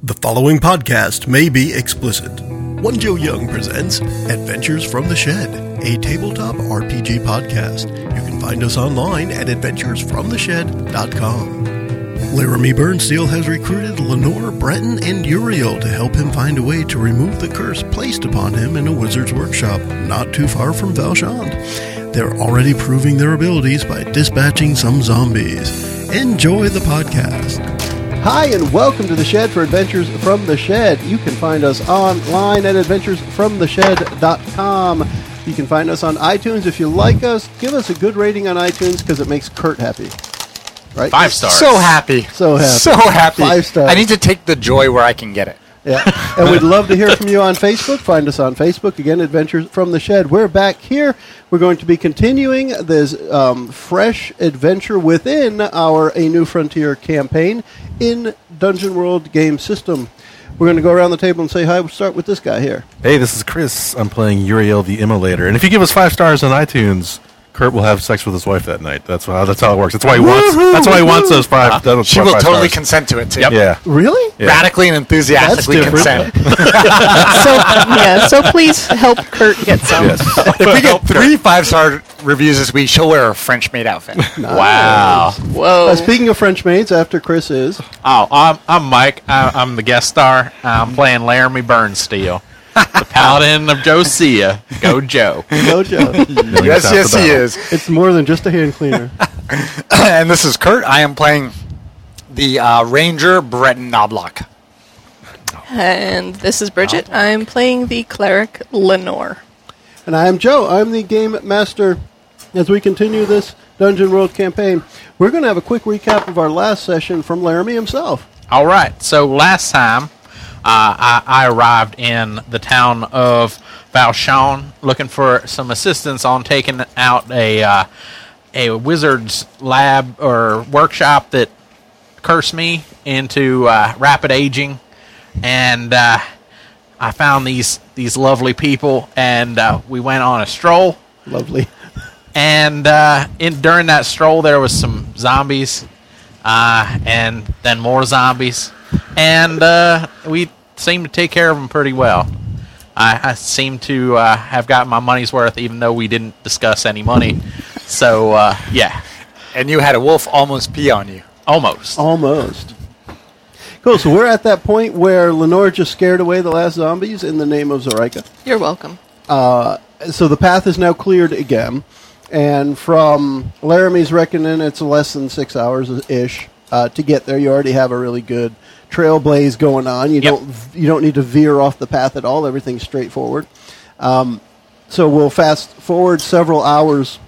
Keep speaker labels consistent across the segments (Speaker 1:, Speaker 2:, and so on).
Speaker 1: The following podcast may be explicit. One Joe Young presents Adventures from the Shed, a tabletop RPG podcast. You can find us online at adventuresfromtheshed.com. Laramie Burnsteel has recruited Lenore, Breton, and Uriel to help him find a way to remove the curse placed upon him in a wizard's workshop not too far from Valchand. They're already proving their abilities by dispatching some zombies. Enjoy the podcast.
Speaker 2: Hi, and welcome to the Shed for Adventures from the Shed. You can find us online at adventuresfromtheshed.com. You can find us on iTunes. If you like us, give us a good rating on iTunes because it makes Kurt happy. Right?
Speaker 3: Five stars.
Speaker 4: So happy.
Speaker 2: So happy.
Speaker 4: So happy.
Speaker 2: Five stars.
Speaker 4: I need to take the joy where I can get it.
Speaker 2: Yeah. and we'd love to hear from you on Facebook. Find us on Facebook. Again, Adventures from the Shed. We're back here. We're going to be continuing this um, fresh adventure within our A New Frontier campaign in Dungeon World game system. We're going to go around the table and say hi. We'll start with this guy here.
Speaker 5: Hey, this is Chris. I'm playing Uriel the Immolator. And if you give us five stars on iTunes, Kurt will have sex with his wife that night. That's how that's how it works. That's why he wants. That's why he wants those five. those
Speaker 4: She
Speaker 5: five
Speaker 4: will totally
Speaker 5: stars.
Speaker 4: consent to it too.
Speaker 3: Yep.
Speaker 5: Yeah.
Speaker 2: Really?
Speaker 5: Yeah.
Speaker 4: Radically and enthusiastically consent.
Speaker 6: so yeah, so please help Kurt get some.
Speaker 5: Yes.
Speaker 4: if we get three five star reviews this week, she'll wear a French maid outfit.
Speaker 3: Wow.
Speaker 6: Whoa.
Speaker 2: Uh, speaking of French maids, after Chris is.
Speaker 3: Oh, I'm, I'm Mike. I, I'm the guest star. I'm playing Laramie Burnsteel, the paladin of Josiah. Go Joe.
Speaker 2: No joke.
Speaker 4: yes, yes, he is.
Speaker 2: it's more than just a hand cleaner.
Speaker 4: and this is Kurt. I am playing the uh, Ranger Breton Knobloch.
Speaker 6: And this is Bridget. I'm playing the cleric Lenore.
Speaker 2: And I am Joe. I'm the game master. As we continue this Dungeon World campaign, we're going to have a quick recap of our last session from Laramie himself.
Speaker 3: All right. So last time, I, I arrived in the town of Valchon looking for some assistance on taking out a uh, a wizard's lab or workshop that cursed me into uh, rapid aging, and uh, I found these these lovely people, and uh, we went on a stroll.
Speaker 2: Lovely.
Speaker 3: And uh, in during that stroll, there was some zombies, uh, and then more zombies, and uh, we seem to take care of them pretty well. I, I seem to uh, have gotten my money's worth, even though we didn't discuss any money. So uh, yeah,
Speaker 4: And you had a wolf almost pee on you.
Speaker 3: almost.
Speaker 2: Almost. Cool. So we're at that point where Lenore just scared away the last zombies in the name of Zoraika.
Speaker 6: You're welcome.
Speaker 2: So the path is now cleared again. And from Laramie's reckoning, it's less than six hours ish uh, to get there. You already have a really good trail blaze going on. You
Speaker 3: Yep.
Speaker 2: don't you don't need to veer off the path at all. Everything's straightforward. Um, so we'll fast forward several hours,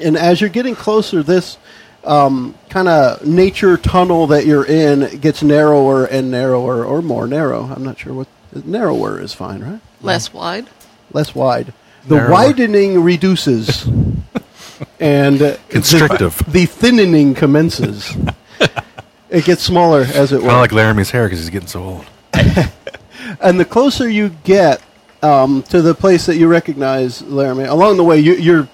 Speaker 2: and as you're getting closer, this um, kind of nature tunnel that you're in gets narrower and narrower, or more narrow. I'm not sure what narrower is fine, right?
Speaker 6: Less wide.
Speaker 2: less wide. The
Speaker 5: Narrower.
Speaker 2: widening reduces, and uh,
Speaker 5: Constrictive.
Speaker 2: The, the thinning commences. it gets smaller as it
Speaker 5: Kind of like Laramie's hair because he's getting so old.
Speaker 2: and the closer you get um, to the place that you recognize, Laramie, along the way, you, you're.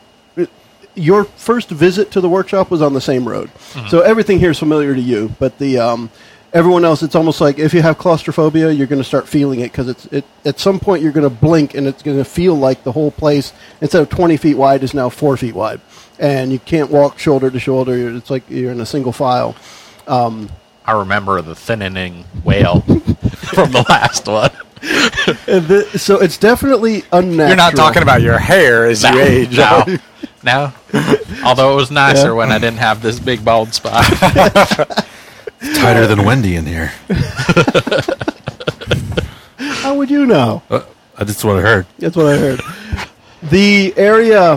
Speaker 2: Your first visit to the workshop was on the same road, so everything here is familiar to you. But the um, everyone else, it's almost like if you have claustrophobia, you're going to start feeling it because it's it, at some point you're going to blink and it's going to feel like the whole place instead of 20 feet wide is now four feet wide, and you can't walk shoulder to shoulder. It's like you're in a single file.
Speaker 3: I remember the thinning whale from the last one.
Speaker 2: And the, so it's definitely unnatural.
Speaker 4: You're not talking about your hair as you age.
Speaker 3: No, no. Although it was nicer when I didn't have this big bald spot.
Speaker 5: Tighter than Wendy in here.
Speaker 2: How would you know?
Speaker 5: Uh, that's what I heard.
Speaker 2: That's what I heard. The area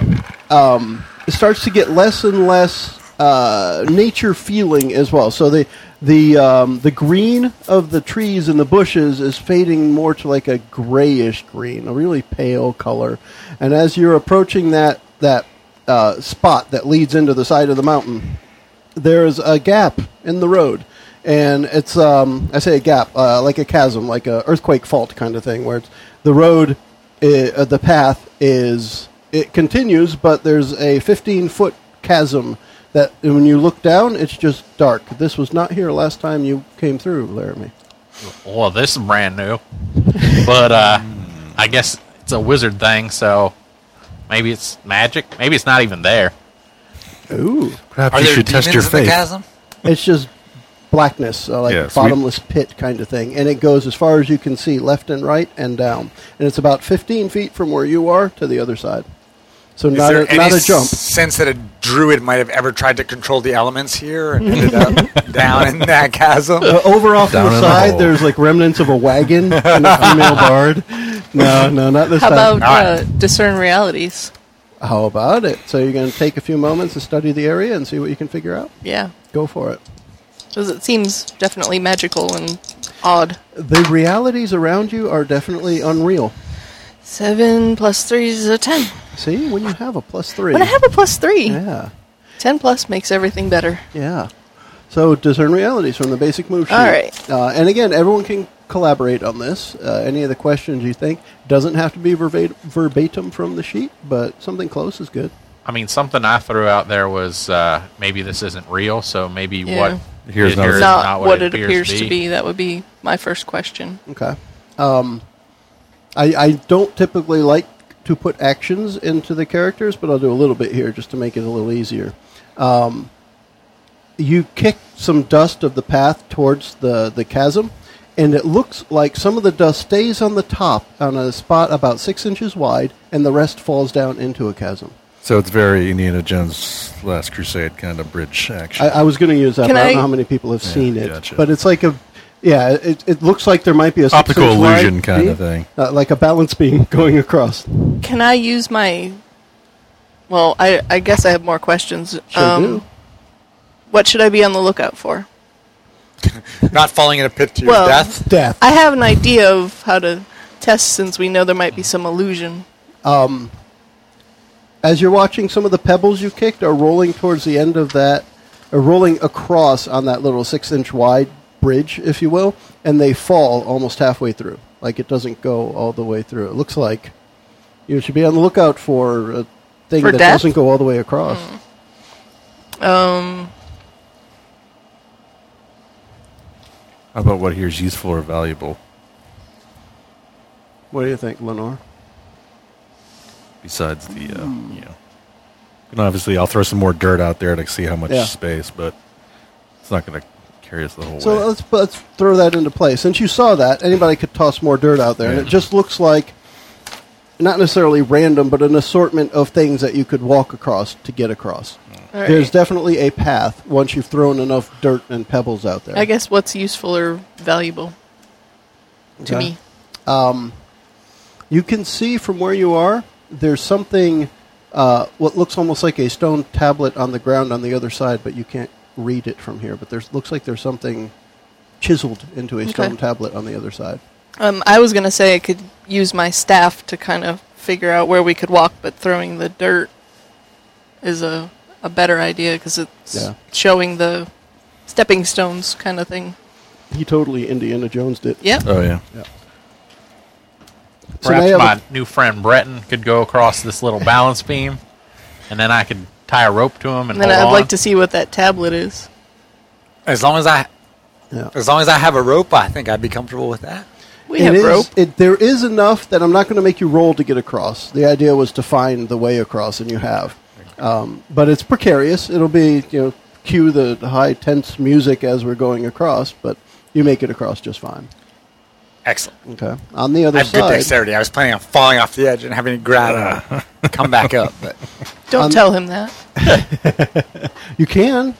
Speaker 2: um, starts to get less and less uh, nature feeling as well. So the the um, the green of the trees and the bushes is fading more to like a grayish green, a really pale color. And as you're approaching that that uh, spot that leads into the side of the mountain, there's a gap in the road, and it's um, I say a gap, uh, like a chasm, like a earthquake fault kind of thing, where it's the road, uh, the path is it continues, but there's a 15 foot chasm that when you look down, it's just dark. This was not here last time you came through, Laramie.
Speaker 3: well, this is brand new, but uh, I guess it's a wizard thing, so maybe it's magic. Maybe it's not even there.
Speaker 2: Ooh,
Speaker 5: Perhaps
Speaker 4: Are
Speaker 5: you
Speaker 4: there
Speaker 5: should
Speaker 4: demons
Speaker 5: test your
Speaker 4: in the
Speaker 5: faith.
Speaker 4: chasm?
Speaker 2: it's just blackness, uh, like
Speaker 5: Yeah, so we-
Speaker 2: bottomless pit kind of thing, and it goes as far as you can see, left and right and down, and it's about 15 feet from where you are to the other side. So
Speaker 4: Is
Speaker 2: not
Speaker 4: there
Speaker 2: a,
Speaker 4: any
Speaker 2: not a jump.
Speaker 4: sense that a druid might have ever tried to control the elements here and ended up down in that chasm?
Speaker 2: Uh, over off to
Speaker 5: Down
Speaker 2: the
Speaker 5: the
Speaker 2: side,
Speaker 5: hole.
Speaker 2: there's like remnants of a wagon and a female bard. No, no, not this
Speaker 6: How
Speaker 2: time.
Speaker 6: about uh, discern realities?
Speaker 2: How about it? So you're going to take a few moments to study the area and see what you can figure out.
Speaker 6: Yeah,
Speaker 2: Go for it.
Speaker 6: because it seems definitely magical and odd.
Speaker 2: The realities around you are definitely unreal.
Speaker 6: Seven plus three is a ten.
Speaker 2: See, when you have a plus three.
Speaker 6: When I have a plus three,
Speaker 2: yeah,
Speaker 6: ten plus makes everything better.
Speaker 2: yeah. So discern realities from the basic move sheet.
Speaker 6: All right.
Speaker 2: Uh, and again, everyone can collaborate on this. Uh, any of the questions you think doesn't have to be verbatim, verbatim from the sheet, but something close is good.
Speaker 3: I mean, something I threw out there was uh, maybe this isn't real, so maybe
Speaker 6: Yeah.
Speaker 3: what
Speaker 5: Here's
Speaker 3: is
Speaker 5: not-
Speaker 3: here is
Speaker 6: Not, what, it
Speaker 3: appears,
Speaker 6: appears to be. That would be my first question.
Speaker 2: Okay. Um, I, I don't typically like to put actions into the characters, but I'll do a little bit here just to make it a little easier. Um, you kick some dust of the path towards the, the chasm, and it looks like some of the dust stays on the top on a spot about six inches wide, and the rest falls down into a chasm.
Speaker 5: So it's very Indiana Jones Last Crusade kind of bridge action.
Speaker 2: I, I was going to use that,
Speaker 6: Can
Speaker 2: I don't
Speaker 6: I-
Speaker 2: know how many people have seen it.
Speaker 5: gotcha.
Speaker 2: But it's like a, yeah, it, it looks like there might be a six
Speaker 5: Optical
Speaker 2: inch wide
Speaker 5: illusion kind of thing.
Speaker 2: uh, like a balance beam going across.
Speaker 6: Can I use my? Well, I I guess I have more questions.
Speaker 2: Sure um, do.
Speaker 6: What should I be on the lookout for?
Speaker 4: Not falling in a pit to your death?
Speaker 2: Death.
Speaker 6: I have an idea of how to test since we know there might be some illusion.
Speaker 2: Um, as you're watching, some of the pebbles you kicked are rolling towards the end of that, or rolling across on that little six inch wide bridge, if you will, and they fall almost halfway through. Like it doesn't go all the way through. It looks like you should be on the lookout for a thing
Speaker 6: For
Speaker 2: that
Speaker 6: death?
Speaker 2: doesn't go all the way across.
Speaker 6: Um,
Speaker 5: How about what here's useful or valuable?
Speaker 2: What do you think, Lenore?
Speaker 5: Besides the, uh, you know, and obviously I'll throw some more dirt out there to see how much
Speaker 2: Yeah.
Speaker 5: space, but it's not going to carry us the whole
Speaker 2: So
Speaker 5: way.
Speaker 2: let's let's throw that into play. Since you saw that, anybody could toss more dirt out there, and it just looks like not necessarily random, but an assortment of things that you could walk across to get across.
Speaker 6: all right.
Speaker 2: There's definitely a path once you've thrown enough dirt and pebbles out there.
Speaker 6: I guess what's useful or valuable to
Speaker 2: Okay.
Speaker 6: me.
Speaker 2: You can see from where you are, there's something, uh, what looks almost like a stone tablet on the ground on the other side, but you can't read it from here. But there's looks like there's something chiseled into a
Speaker 6: Okay.
Speaker 2: stone tablet on the other side.
Speaker 6: Um, I was gonna say I could use my staff to kind of figure out where we could walk, but throwing the dirt is a a better idea because it's
Speaker 2: Yeah.
Speaker 6: showing the stepping stones kind of thing.
Speaker 2: He totally Indiana Jones did.
Speaker 6: Yep.
Speaker 5: oh, yeah.
Speaker 2: So now
Speaker 3: Perhaps
Speaker 2: you have
Speaker 3: my
Speaker 2: a-
Speaker 3: new friend Breton could go across this little balance beam, and then I could tie a rope to him and
Speaker 6: And then
Speaker 3: hold
Speaker 6: I'd
Speaker 3: on.
Speaker 6: like to see what that tablet is.
Speaker 4: As long as I
Speaker 2: Yeah.
Speaker 4: as long as I have a rope, I think I'd be comfortable with that.
Speaker 6: We
Speaker 2: It
Speaker 6: have
Speaker 2: is-
Speaker 6: rope.
Speaker 2: It, there is enough that I'm not going to make you roll to get across. The idea was to find the way across, and you have. Um, but it's precarious. It'll be you know cue the, the high tense music as we're going across, but you make it across just fine.
Speaker 4: Excellent.
Speaker 2: Okay. On the other
Speaker 4: I have good dexterity. I was planning on falling off the edge and having to grab and come back up, but
Speaker 6: Don't
Speaker 2: on-
Speaker 6: tell him that.
Speaker 2: you can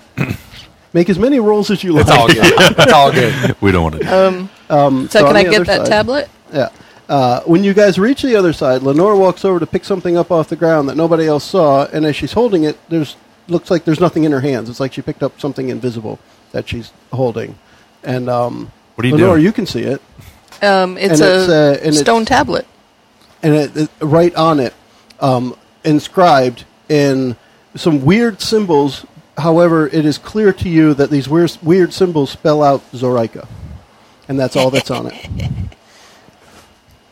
Speaker 2: make as many rolls as you like.
Speaker 4: it's all good. It's all good.
Speaker 5: We don't want to do
Speaker 6: Um,
Speaker 2: Um,
Speaker 6: so,
Speaker 2: on
Speaker 6: can I
Speaker 2: the
Speaker 6: get
Speaker 2: other
Speaker 6: that
Speaker 2: side-
Speaker 6: tablet?
Speaker 2: Yeah. Uh, when you guys reach the other side, Lenore walks over to pick something up off the ground that nobody else saw, and as she's holding it, there's looks like there's nothing in her hands. It's like she picked up something invisible that she's holding. And um,
Speaker 5: What are you
Speaker 2: Lenore,
Speaker 5: doing?
Speaker 2: you can see it,
Speaker 6: Um, it's
Speaker 2: And
Speaker 6: a
Speaker 2: it's, uh, and it's-
Speaker 6: stone tablet.
Speaker 2: and it, it, right on it, um, inscribed in some weird symbols. However, it is clear to you that these weird, weird symbols spell out Zoraika, and that's all that's on it.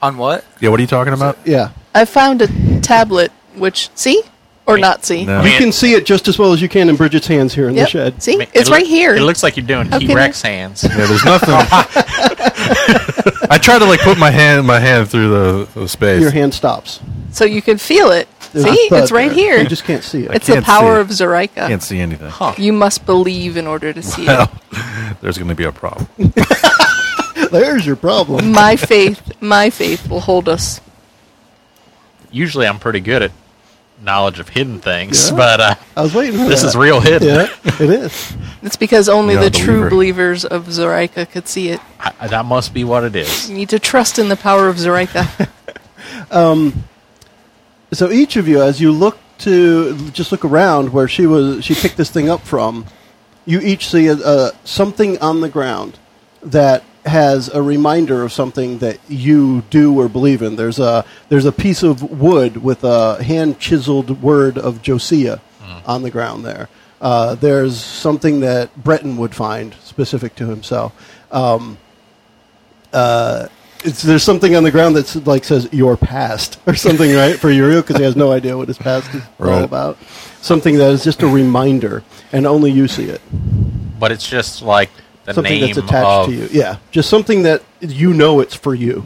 Speaker 4: On what?
Speaker 5: Yeah, what are you talking about?
Speaker 2: Yeah.
Speaker 6: I found a tablet which see or not see.
Speaker 5: No.
Speaker 2: You can see it just as well as you can in Bridget's hands here in
Speaker 6: Yep.
Speaker 2: the shed.
Speaker 6: See,
Speaker 3: I mean,
Speaker 6: it's
Speaker 3: it
Speaker 6: right
Speaker 3: look-
Speaker 6: here.
Speaker 3: It looks like you're doing
Speaker 6: How
Speaker 3: T-Rex hands.
Speaker 5: Yeah, there's nothing. I try to like put my hand my hand through the, the space.
Speaker 2: Your hand stops.
Speaker 6: so you can feel it.
Speaker 2: There's
Speaker 6: see,
Speaker 2: a thud
Speaker 6: it's right
Speaker 2: there.
Speaker 6: here.
Speaker 2: You just can't see it.
Speaker 6: it's the
Speaker 5: can't
Speaker 6: power
Speaker 5: see
Speaker 6: of
Speaker 5: it.
Speaker 6: Zoraika.
Speaker 5: Can't see anything.
Speaker 6: You must believe in order to see it.
Speaker 5: Well, there's going to be a problem.
Speaker 2: There's your problem.
Speaker 6: My faith, my faith will hold us.
Speaker 3: Usually, I'm pretty good at knowledge of hidden things,
Speaker 2: Yeah.
Speaker 3: but uh,
Speaker 2: I was waiting for
Speaker 3: this
Speaker 2: that.
Speaker 3: is real hidden.
Speaker 2: Yeah, it is.
Speaker 6: It's because only
Speaker 5: You're
Speaker 6: the
Speaker 5: a
Speaker 6: true believers of Zoraika could see it.
Speaker 3: I, that must be what it is.
Speaker 6: You need to trust in the power of Zoraika.
Speaker 2: So each of you, as you look to just look around where she was, she picked this thing up from. You each see a, a, something on the ground that has a reminder of something that you do or believe in. There's a there's a piece of wood with a hand chiseled word of Josiah on the ground there. Uh, there's something that Breton would find specific to himself. Um, uh, it's, there's something on the ground that's like says your past or something, right? For Uriel because he has no idea what his past is all about. Something that is just a reminder, and only you see it.
Speaker 3: But it's just like
Speaker 2: something
Speaker 3: name
Speaker 2: that's attached
Speaker 3: of
Speaker 2: to you. Yeah, just something that you know it's for you.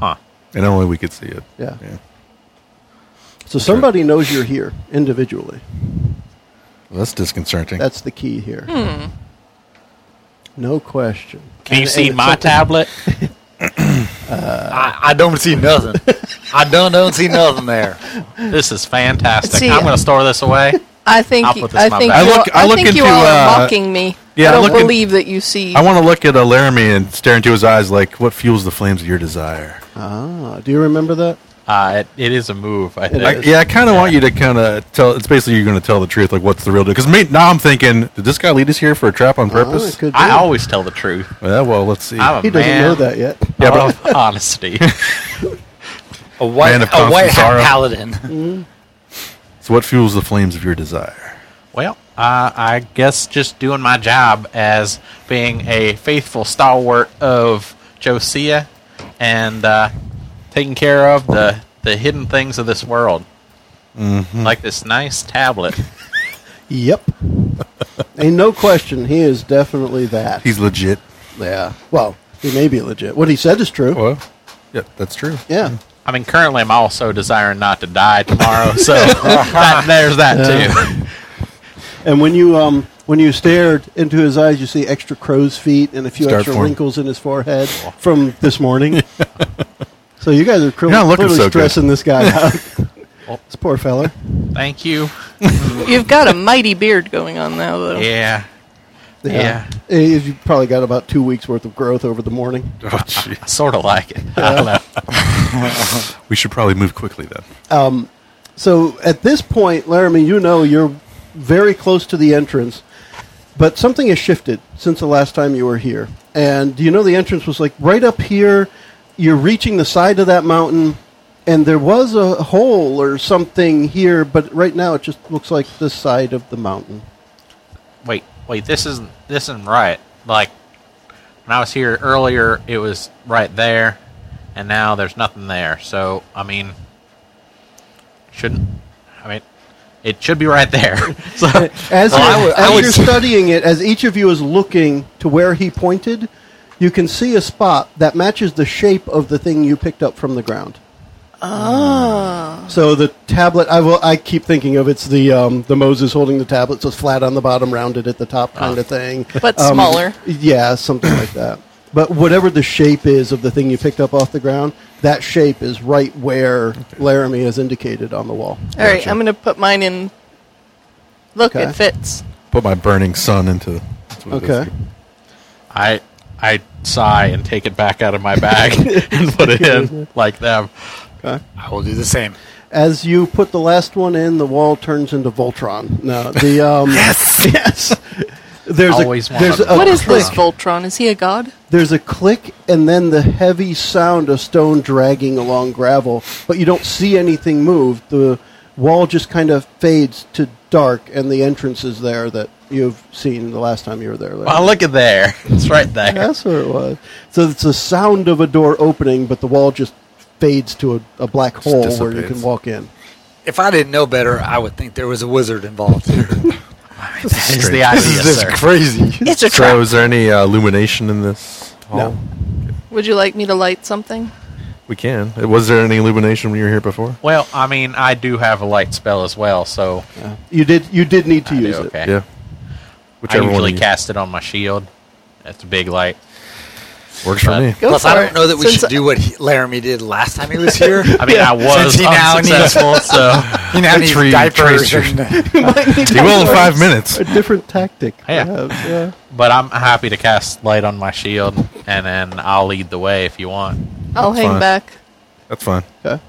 Speaker 3: Huh.
Speaker 5: And only we could see it.
Speaker 2: Yeah. So somebody knows you're here individually.
Speaker 5: Well, that's disconcerting.
Speaker 2: That's the key here. Hmm. No question.
Speaker 3: Can you
Speaker 2: And-
Speaker 3: see my
Speaker 2: something-
Speaker 3: tablet?
Speaker 4: Uh, I, I don't see nothing. I don't don't see nothing there.
Speaker 3: This is fantastic.
Speaker 6: See,
Speaker 3: I'm going to store this away.
Speaker 6: I think
Speaker 3: I'll put this
Speaker 6: I
Speaker 3: in my
Speaker 6: think
Speaker 3: bag.
Speaker 6: you
Speaker 5: I look-
Speaker 6: all-
Speaker 5: I
Speaker 6: I
Speaker 5: look
Speaker 6: think you
Speaker 5: into,
Speaker 6: all are
Speaker 5: uh,
Speaker 6: mocking me.
Speaker 5: yeah,
Speaker 6: I
Speaker 5: I
Speaker 6: don't
Speaker 5: look in-
Speaker 6: believe that you see.
Speaker 5: I want to look at uh, Laramie and stare into his eyes like, what fuels the flames of your desire?
Speaker 2: Ah, do you remember that?
Speaker 3: Uh, it, it is a move, I think.
Speaker 5: I, yeah, I kind of want you to kind of tell. It's basically you're going to tell the truth, like what's the real deal. Because now I'm thinking, did this guy lead us here for a trap on
Speaker 2: Oh,
Speaker 5: purpose?
Speaker 2: it could be.
Speaker 3: I always tell the truth.
Speaker 5: well, well, let's see.
Speaker 3: I'm a
Speaker 2: he doesn't
Speaker 3: man
Speaker 2: know that yet.
Speaker 5: Yeah, but-
Speaker 3: of honesty.
Speaker 4: A white,
Speaker 5: Man of
Speaker 4: a white
Speaker 5: constant
Speaker 4: hat
Speaker 5: sorrow.
Speaker 4: paladin.
Speaker 5: So, what fuels the flames of your desire?
Speaker 3: well, uh, I guess just doing my job as being a faithful stalwart of Josiah and uh, taking care of the, the hidden things of this world. Like this nice tablet.
Speaker 2: Yep. Ain't no question. He is definitely that.
Speaker 5: He's legit.
Speaker 2: yeah. Well, he may be legit. What he said is true.
Speaker 5: Well, yeah, that's true.
Speaker 2: Yeah.
Speaker 3: I mean, currently I'm also desiring not to die tomorrow, so that, there's that too.
Speaker 2: And when you um when you stared into his eyes, you see extra crow's feet and a few
Speaker 5: Start
Speaker 2: extra
Speaker 5: form.
Speaker 2: wrinkles in his forehead from this morning. so you guys are cl-
Speaker 5: You're not looking
Speaker 2: clearly
Speaker 5: so good.
Speaker 2: stressing this guy out. this poor fella.
Speaker 3: Thank you.
Speaker 6: You've got a mighty beard going on now, though.
Speaker 3: Yeah. Yeah.
Speaker 2: Eh, You probably got about two weeks worth of growth over the morning.
Speaker 5: Oh.
Speaker 3: I sort of like it. I don't know.
Speaker 5: we should probably move quickly then.
Speaker 2: So at this point, Laramie, you know you're very close to the entrance, but something has shifted since the last time you were here. And you know the entrance was like right up here. You're reaching the side of that mountain, and there was a hole or something here, but right now it just looks like the side of the mountain.
Speaker 3: Wait, wait. This isn't this isn't right. Like when I was here earlier, it was right there, and now there's nothing there. So I mean, shouldn't I mean it should be right there. so
Speaker 2: As,
Speaker 3: Well,
Speaker 2: you're,
Speaker 3: I
Speaker 2: as
Speaker 3: would-
Speaker 2: you're studying it, as each of you is looking to where he pointed, you can see a spot that matches the shape of the thing you picked up from the ground.
Speaker 6: Ah.
Speaker 2: So the tablet, I will. I keep thinking of it's the um, the Moses holding the tablet, so it's flat on the bottom, rounded at the top, kind of thing.
Speaker 6: But
Speaker 2: Um,
Speaker 6: smaller.
Speaker 2: Yeah, something like that. But whatever the shape is of the thing you picked up off the ground, that shape is right where Laramie has indicated on the wall.
Speaker 6: All right, I'm going to put mine in. Look,
Speaker 2: Okay.
Speaker 6: it fits.
Speaker 5: Put my burning sun into. that's what it
Speaker 2: Okay.
Speaker 3: I I sigh and take it back out of my bag and put it in like them.
Speaker 2: Okay.
Speaker 4: I will do the same.
Speaker 2: As you put the last one in, the wall turns into Voltron. No, the um, yes, yes. There's
Speaker 3: Always
Speaker 2: a there's a
Speaker 3: a
Speaker 6: What is
Speaker 2: click.
Speaker 6: this Voltron? Is he a god?
Speaker 2: There's a click and then the heavy sound of stone dragging along gravel, but you don't see anything move. The wall just kind of fades to dark, and the entrance is there that you've seen the last time you were there.
Speaker 3: Well, look at there. It's right there.
Speaker 2: That's where it was. So it's the sound of a door opening, but the wall just fades to a, a black hole where you
Speaker 5: dissipates.
Speaker 2: can walk in.
Speaker 4: if I didn't know better, I would think there was a wizard involved here.
Speaker 3: That is
Speaker 5: strange.
Speaker 3: the idea,
Speaker 4: this is just
Speaker 3: sir.
Speaker 4: crazy.
Speaker 6: It's a
Speaker 5: So,
Speaker 6: trap.
Speaker 5: is there any uh, illumination in this hall?
Speaker 2: No.
Speaker 6: Would you like me to light something?
Speaker 5: We can. Uh, Was there any illumination when you were here before?
Speaker 3: Well, I mean, I do have a light spell as well, so
Speaker 2: You did you did need to
Speaker 3: I do,
Speaker 2: use it.
Speaker 3: okay.
Speaker 5: Yeah.
Speaker 3: I
Speaker 5: Whichever
Speaker 3: usually
Speaker 5: one you-
Speaker 3: cast it on my shield. That's a big light.
Speaker 5: Works for me.
Speaker 6: Go
Speaker 4: Plus,
Speaker 6: for
Speaker 4: I don't know that we
Speaker 6: Since
Speaker 4: should do what he, Laramie did last time he was here.
Speaker 3: I mean, I was
Speaker 4: Since he now needs-
Speaker 3: unsuccessful, so
Speaker 4: he now needs
Speaker 5: Tree-
Speaker 4: diapers
Speaker 5: tracer.
Speaker 4: and
Speaker 2: You might need
Speaker 5: He
Speaker 2: to
Speaker 5: will in five minutes.
Speaker 2: A different tactic.
Speaker 3: Yeah.
Speaker 2: perhaps, yeah.
Speaker 3: but I'm happy to cast light on my shield, and then I'll lead the way if you want.
Speaker 6: I'll
Speaker 5: That's
Speaker 6: hang
Speaker 5: fine.
Speaker 6: back.
Speaker 5: That's fine.
Speaker 2: Okay.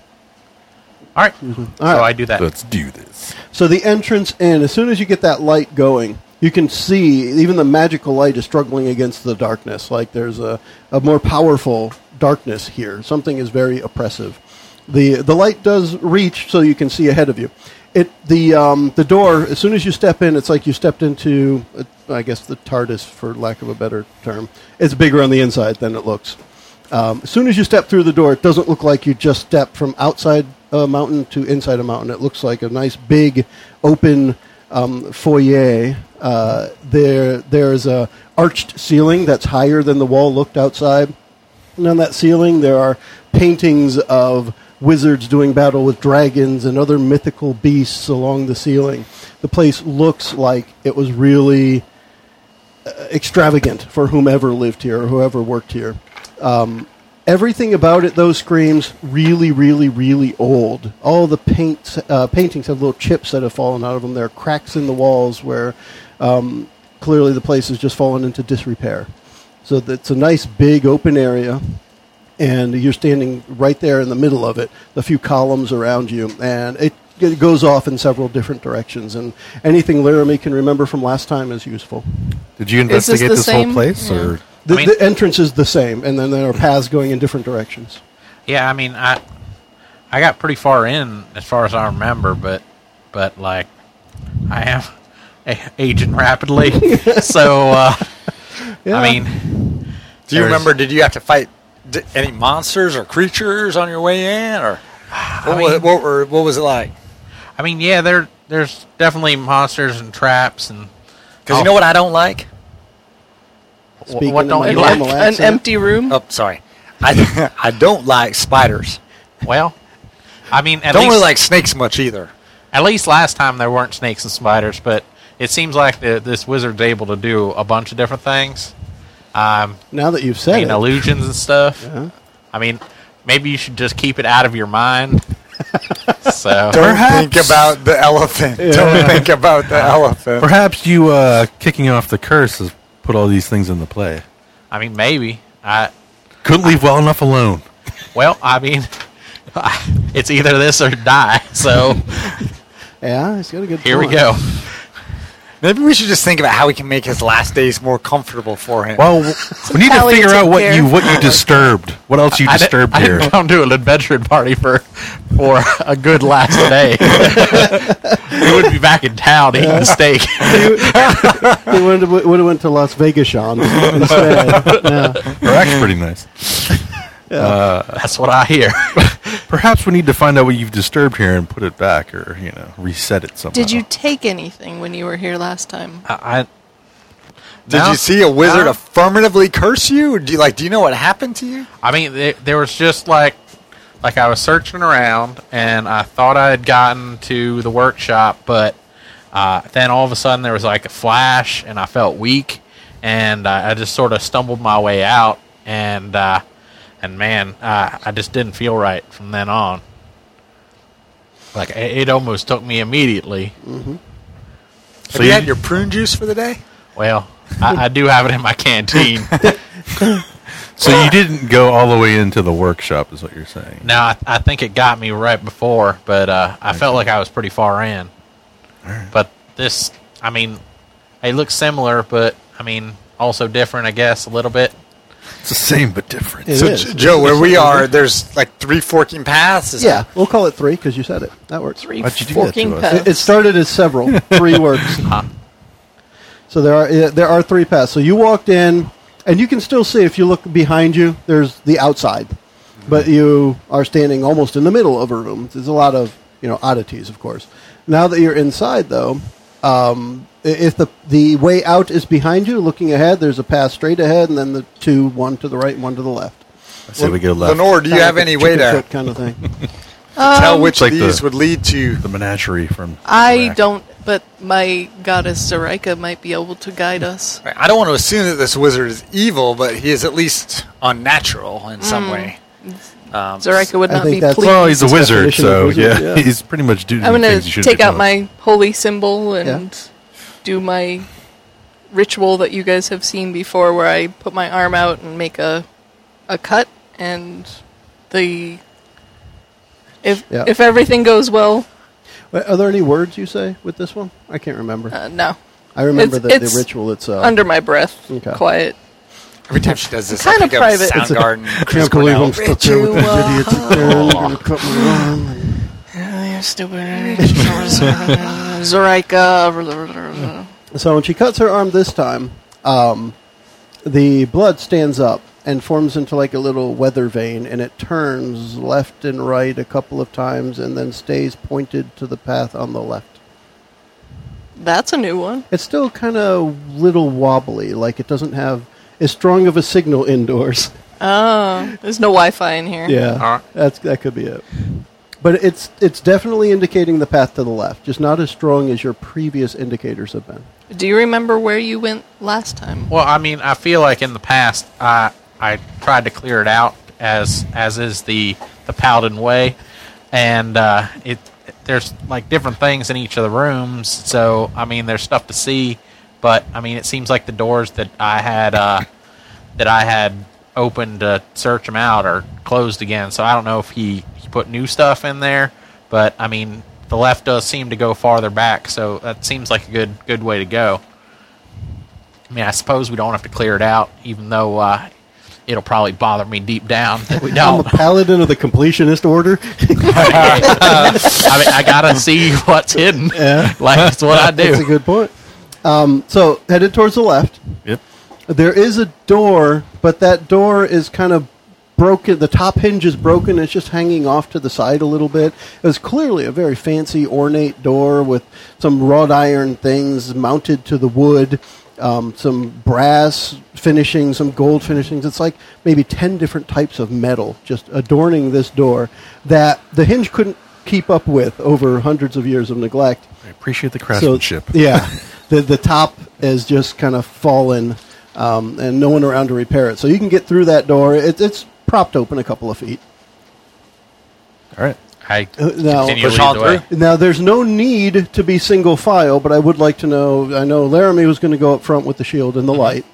Speaker 3: All right, mm-hmm.
Speaker 2: All
Speaker 3: so
Speaker 2: right.
Speaker 3: I do that.
Speaker 5: Let's do this.
Speaker 2: So the entrance in, as soon as you get that light going, you can see even the magical light is struggling against the darkness. Like there's a, a more powerful darkness here. Something is very oppressive. The the light does reach, so you can see ahead of you. It the um, the door. As soon as you step in, it's like you stepped into, I guess, the TARDIS, for lack of a better term. It's bigger on the inside than it looks. Um, as soon as you step through the door, it doesn't look like you just stepped from outside a mountain to inside a mountain. It looks like a nice big open um, foyer. Uh, there, there's a arched ceiling that's higher than the wall looked outside. And on that ceiling, there are paintings of wizards doing battle with dragons and other mythical beasts along the ceiling. The place looks like it was really uh, extravagant for whomever lived here or whoever worked here. Um, everything about it, though, screams really, really, really old. All the paint, uh, paintings have little chips that have fallen out of them. There are cracks in the walls where um, clearly the place has just fallen into disrepair. So it's a nice big open area, and you're standing right there in the middle of it. A few columns around you, and it, it goes off in several different directions. And anything Laramie can remember from last time is useful.
Speaker 5: Did you investigate
Speaker 6: the
Speaker 5: this,
Speaker 6: same?
Speaker 5: whole place,
Speaker 6: Yeah.
Speaker 5: or
Speaker 2: The,
Speaker 3: I mean-
Speaker 2: the entrance is the same, and then there are paths going in different directions.
Speaker 3: Yeah, I mean, I I got pretty far in as far as I remember, but but like I am a- aging rapidly, so uh,
Speaker 2: Yeah.
Speaker 3: I mean,
Speaker 4: Do you remember? Did you have to fight d- any monsters or creatures on your way in, or what,
Speaker 3: mean-
Speaker 4: was, what were what was it like?
Speaker 3: I mean, yeah, there there's definitely monsters and traps and
Speaker 4: Because you know what I don't like.
Speaker 3: Wh-
Speaker 2: Speaking
Speaker 3: what don't you
Speaker 2: normal
Speaker 3: like?
Speaker 6: An empty room.
Speaker 4: Oh, sorry. I I don't like spiders.
Speaker 3: Well, I mean, at
Speaker 4: don't
Speaker 3: least
Speaker 4: really like snakes much either.
Speaker 3: at least last time there weren't snakes and spiders, but it seems like the, this wizard's able to do a bunch of different things. Um,
Speaker 2: Now that you've said it,
Speaker 3: illusions and stuff.
Speaker 2: Yeah.
Speaker 3: I mean, maybe you should just keep it out of your mind. so
Speaker 4: Don't think about the elephant. Don't think about the elephant.
Speaker 5: perhaps you uh, kicking off the curse has put all these things into play?
Speaker 3: I mean, maybe I.
Speaker 5: Couldn't leave well enough alone.
Speaker 3: Well, I mean, it's either this or die. So
Speaker 2: yeah, he's got a good.
Speaker 3: here we go.
Speaker 4: Maybe we should just think about how we can make his last days more comfortable for him.
Speaker 5: Well, we need to figure out what you what you disturbed. What else you
Speaker 3: I,
Speaker 5: disturbed
Speaker 3: I
Speaker 5: here?
Speaker 3: didn't come to an adventure party for for a good last day. we would be back in town eating steak.
Speaker 2: He would have, would have went to Las Vegas on instead. Yeah.
Speaker 5: Iraq's pretty nice.
Speaker 3: Uh, That's what I hear.
Speaker 5: Perhaps we need to find out what you've disturbed here and put it back, or you know, reset it somehow.
Speaker 6: Did you take anything when you were here last time?
Speaker 3: I, I
Speaker 4: Did
Speaker 3: No.
Speaker 4: you see a wizard
Speaker 3: No.
Speaker 4: affirmatively curse you? Do you like? Do you know what happened to you?
Speaker 3: I mean, there, there was just like, like I was searching around, and I thought I had gotten to the workshop, but uh, then all of a sudden there was like a flash, and I felt weak, and uh, I just sort of stumbled my way out, and uh, and man, uh, I just didn't feel right from then on. Like it, it almost took me immediately.
Speaker 4: Have you had your prune juice for the day?
Speaker 3: Well, I, I do have it in my canteen.
Speaker 5: So you didn't go all the way into the workshop, is what you're saying?
Speaker 3: No, I, I think it got me right before, but uh, I felt like I was pretty far in. But this, I mean, it looks similar, but I mean, also different, I guess, a little bit.
Speaker 5: It's the same but different.
Speaker 2: It
Speaker 4: So,
Speaker 2: is.
Speaker 4: Joe, where we are, there's like three forking paths. Is
Speaker 2: Yeah, we'll call it three because you said it. That works.
Speaker 6: Three
Speaker 5: Why'd you do that
Speaker 6: forking
Speaker 5: to us?
Speaker 6: paths.
Speaker 2: It, it started as several. three works. So there are there are three paths. So you walked in, and you can still see if you look behind you. There's the outside, but you are standing almost in the middle of a room. There's a lot of you know oddities, of course. Now that you're inside, though, um, if the the way out is behind you, looking ahead, there's a path straight ahead, and then the two, one to the right, and one to the left.
Speaker 5: I say we go left.
Speaker 4: Lenore, do you have any way to
Speaker 2: coop kind of thing?
Speaker 4: tell which
Speaker 5: It's like
Speaker 4: of these
Speaker 5: the-
Speaker 4: would lead to?
Speaker 5: The menagerie from.
Speaker 6: I
Speaker 5: Iraq.
Speaker 6: don't, but my goddess Zoraika might be able to guide us.
Speaker 4: I don't want to assume that this wizard is evil, but he is at least unnatural in
Speaker 6: Mm.
Speaker 4: some way. Um,
Speaker 6: Zoraika would
Speaker 2: I
Speaker 6: not be pleased.
Speaker 5: Well, he's a
Speaker 2: His
Speaker 5: wizard, so
Speaker 2: wizard,
Speaker 5: yeah,
Speaker 2: yeah.
Speaker 5: he's pretty much doing
Speaker 6: I'm going to take out my holy symbol and do my ritual that you guys have seen before, where I put my arm out and make a a cut, and the if
Speaker 2: Yeah.
Speaker 6: if everything goes well,
Speaker 2: Wait, Are there any words you say with this one? I can't remember.
Speaker 6: uh, no,
Speaker 2: I remember
Speaker 6: it's-
Speaker 2: the,
Speaker 6: it's
Speaker 2: the ritual itself.
Speaker 6: under my breath,
Speaker 2: Okay.
Speaker 6: quiet.
Speaker 4: every time she does this,
Speaker 6: Kinda
Speaker 4: I think
Speaker 6: private.
Speaker 4: of
Speaker 6: It's
Speaker 2: a-
Speaker 4: Soundgarden.
Speaker 2: I
Speaker 4: Chris
Speaker 2: can't believe
Speaker 4: Cornell.
Speaker 2: I'm stuck there with these idiots again. Gonna cut my arm.
Speaker 6: Stupid Zoraika.
Speaker 2: So when she cuts her arm this time, um, the blood stands up and forms into like a little weather vane and it turns left and right a couple of times, and then stays pointed to the path on the left.
Speaker 6: That's a new one.
Speaker 2: It's still kind of little wobbly, like it doesn't have as strong of a signal indoors.
Speaker 6: Oh, there's no Wi-Fi in here.
Speaker 2: Yeah, that's that could be it. But it's it's definitely indicating the path to the left, just not as strong as your previous indicators have been.
Speaker 6: Do you remember where you went last time?
Speaker 3: Well, I mean, I feel like in the past, I I tried to clear it out as as is the the Paladin way, and uh, it there's like different things in each of the rooms. So I mean, there's stuff to see, but I mean, it seems like the doors that I had uh, that I had opened to search them out are closed again. So I don't know if he he put new stuff in there, but I mean, the left does seem to go farther back, so that seems like a good good way to go. I mean, I suppose we don't have to clear it out, even though uh, it'll probably bother me deep down that we
Speaker 2: I'm a paladin of the completionist order.
Speaker 3: I mean, I gotta see what's hidden.
Speaker 2: Yeah.
Speaker 3: Like that's what I do.
Speaker 2: That's a good point. Um, so headed towards the left.
Speaker 5: Yep.
Speaker 2: There is a door, but that door is kind of broken. The top hinge is broken. It's just hanging off to the side a little bit. It was clearly a very fancy, ornate door with some wrought iron things mounted to the wood, um, some brass finishing, some gold finishings. It's like maybe 10 different types of metal just adorning this door that the hinge couldn't keep up with over hundreds of years of neglect.
Speaker 5: I appreciate the craftsmanship.
Speaker 2: So, yeah, the the top is just kind of fallen, um, and no one around to repair it. So you can get through that door. It, it's propped open a couple of feet.
Speaker 5: All right.
Speaker 3: I
Speaker 2: Uh, now-
Speaker 4: Push
Speaker 3: to lead
Speaker 4: on
Speaker 3: the way.
Speaker 4: through.
Speaker 2: Now, there's no need to be single file, but I would like to know. I know Laramie was going to go up front with the shield and the light.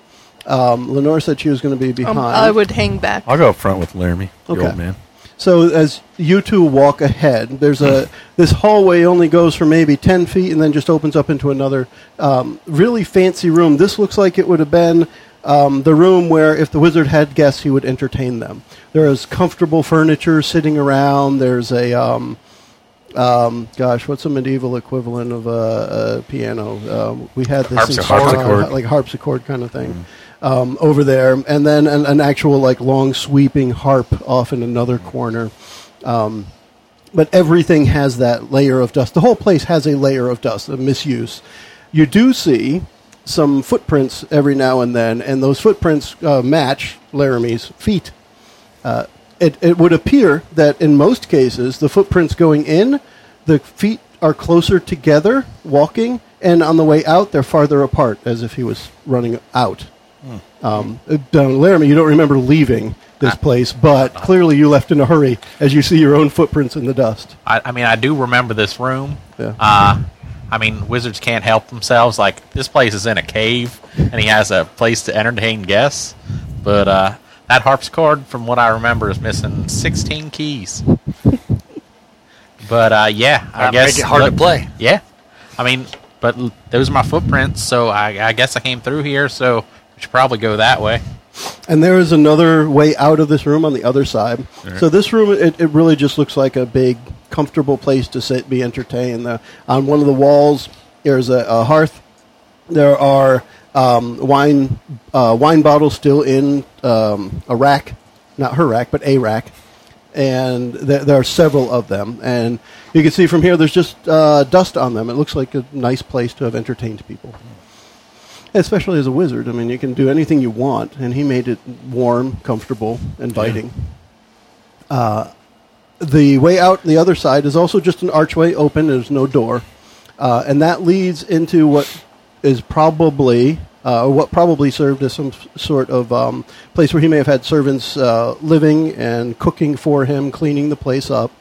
Speaker 2: Um, Lenore said she was going to be behind.
Speaker 6: Um, I would hang back.
Speaker 5: I'll go up front with Laramie, the
Speaker 2: Okay.
Speaker 5: old man.
Speaker 2: So as you two walk ahead, there's a this hallway only goes for maybe ten feet and then just opens up into another um, really fancy room. This looks like it would have been um, the room where if the wizard had guests, he would entertain them. There is comfortable furniture sitting around. There's a um, um, gosh, what's a medieval equivalent of a, a piano? Um, we had this in
Speaker 3: Harpsichord.
Speaker 2: Swan,
Speaker 5: Harpsichord.
Speaker 2: like harpsichord kind of thing um, over there, and then an, an actual like long sweeping harp off in another corner. Um, but everything has that layer of dust. The whole place has a layer of dust, a misuse. You do see some footprints every now and then, and those footprints uh, match Laramie's feet. Uh, it, it would appear that in most cases, the footprints going in, the feet are closer together walking, and on the way out, they're farther apart, as if he was running out. Um, uh, Don Laramie, you don't remember leaving this place, but clearly you left in a hurry as you see your own footprints in the dust.
Speaker 3: I, I mean, I do remember this room.
Speaker 2: Yeah.
Speaker 3: Uh, I mean, wizards can't help themselves. Like this place is in a cave, and he has a place to entertain guests. But uh, that harpsichord, from what I remember, is missing 16 keys. but uh, yeah, I
Speaker 4: That'd
Speaker 3: guess
Speaker 4: make it hard to play.
Speaker 3: Yeah, I mean, but those are my footprints, so I, I guess I came through here. So we should probably go that way.
Speaker 2: And there is another way out of this room on the other side. So this room, it, it really just looks like a big, comfortable place to sit, be entertained. Uh, on one of the walls, there's a, a hearth. There are um, wine uh, wine bottles still in um, a rack, not her rack, but a rack. and there, there are several of them. And you can see from here, there's just uh, dust on them. It looks like a nice place to have entertained people. Especially as a wizard, I mean, you can do anything you want, and he made it warm, comfortable, inviting. Uh, the way out the other side is also just an archway open. There's no door, uh, and that leads into what is probably uh, what probably served as some sort of um, place where he may have had servants uh, living and cooking for him, cleaning the place up,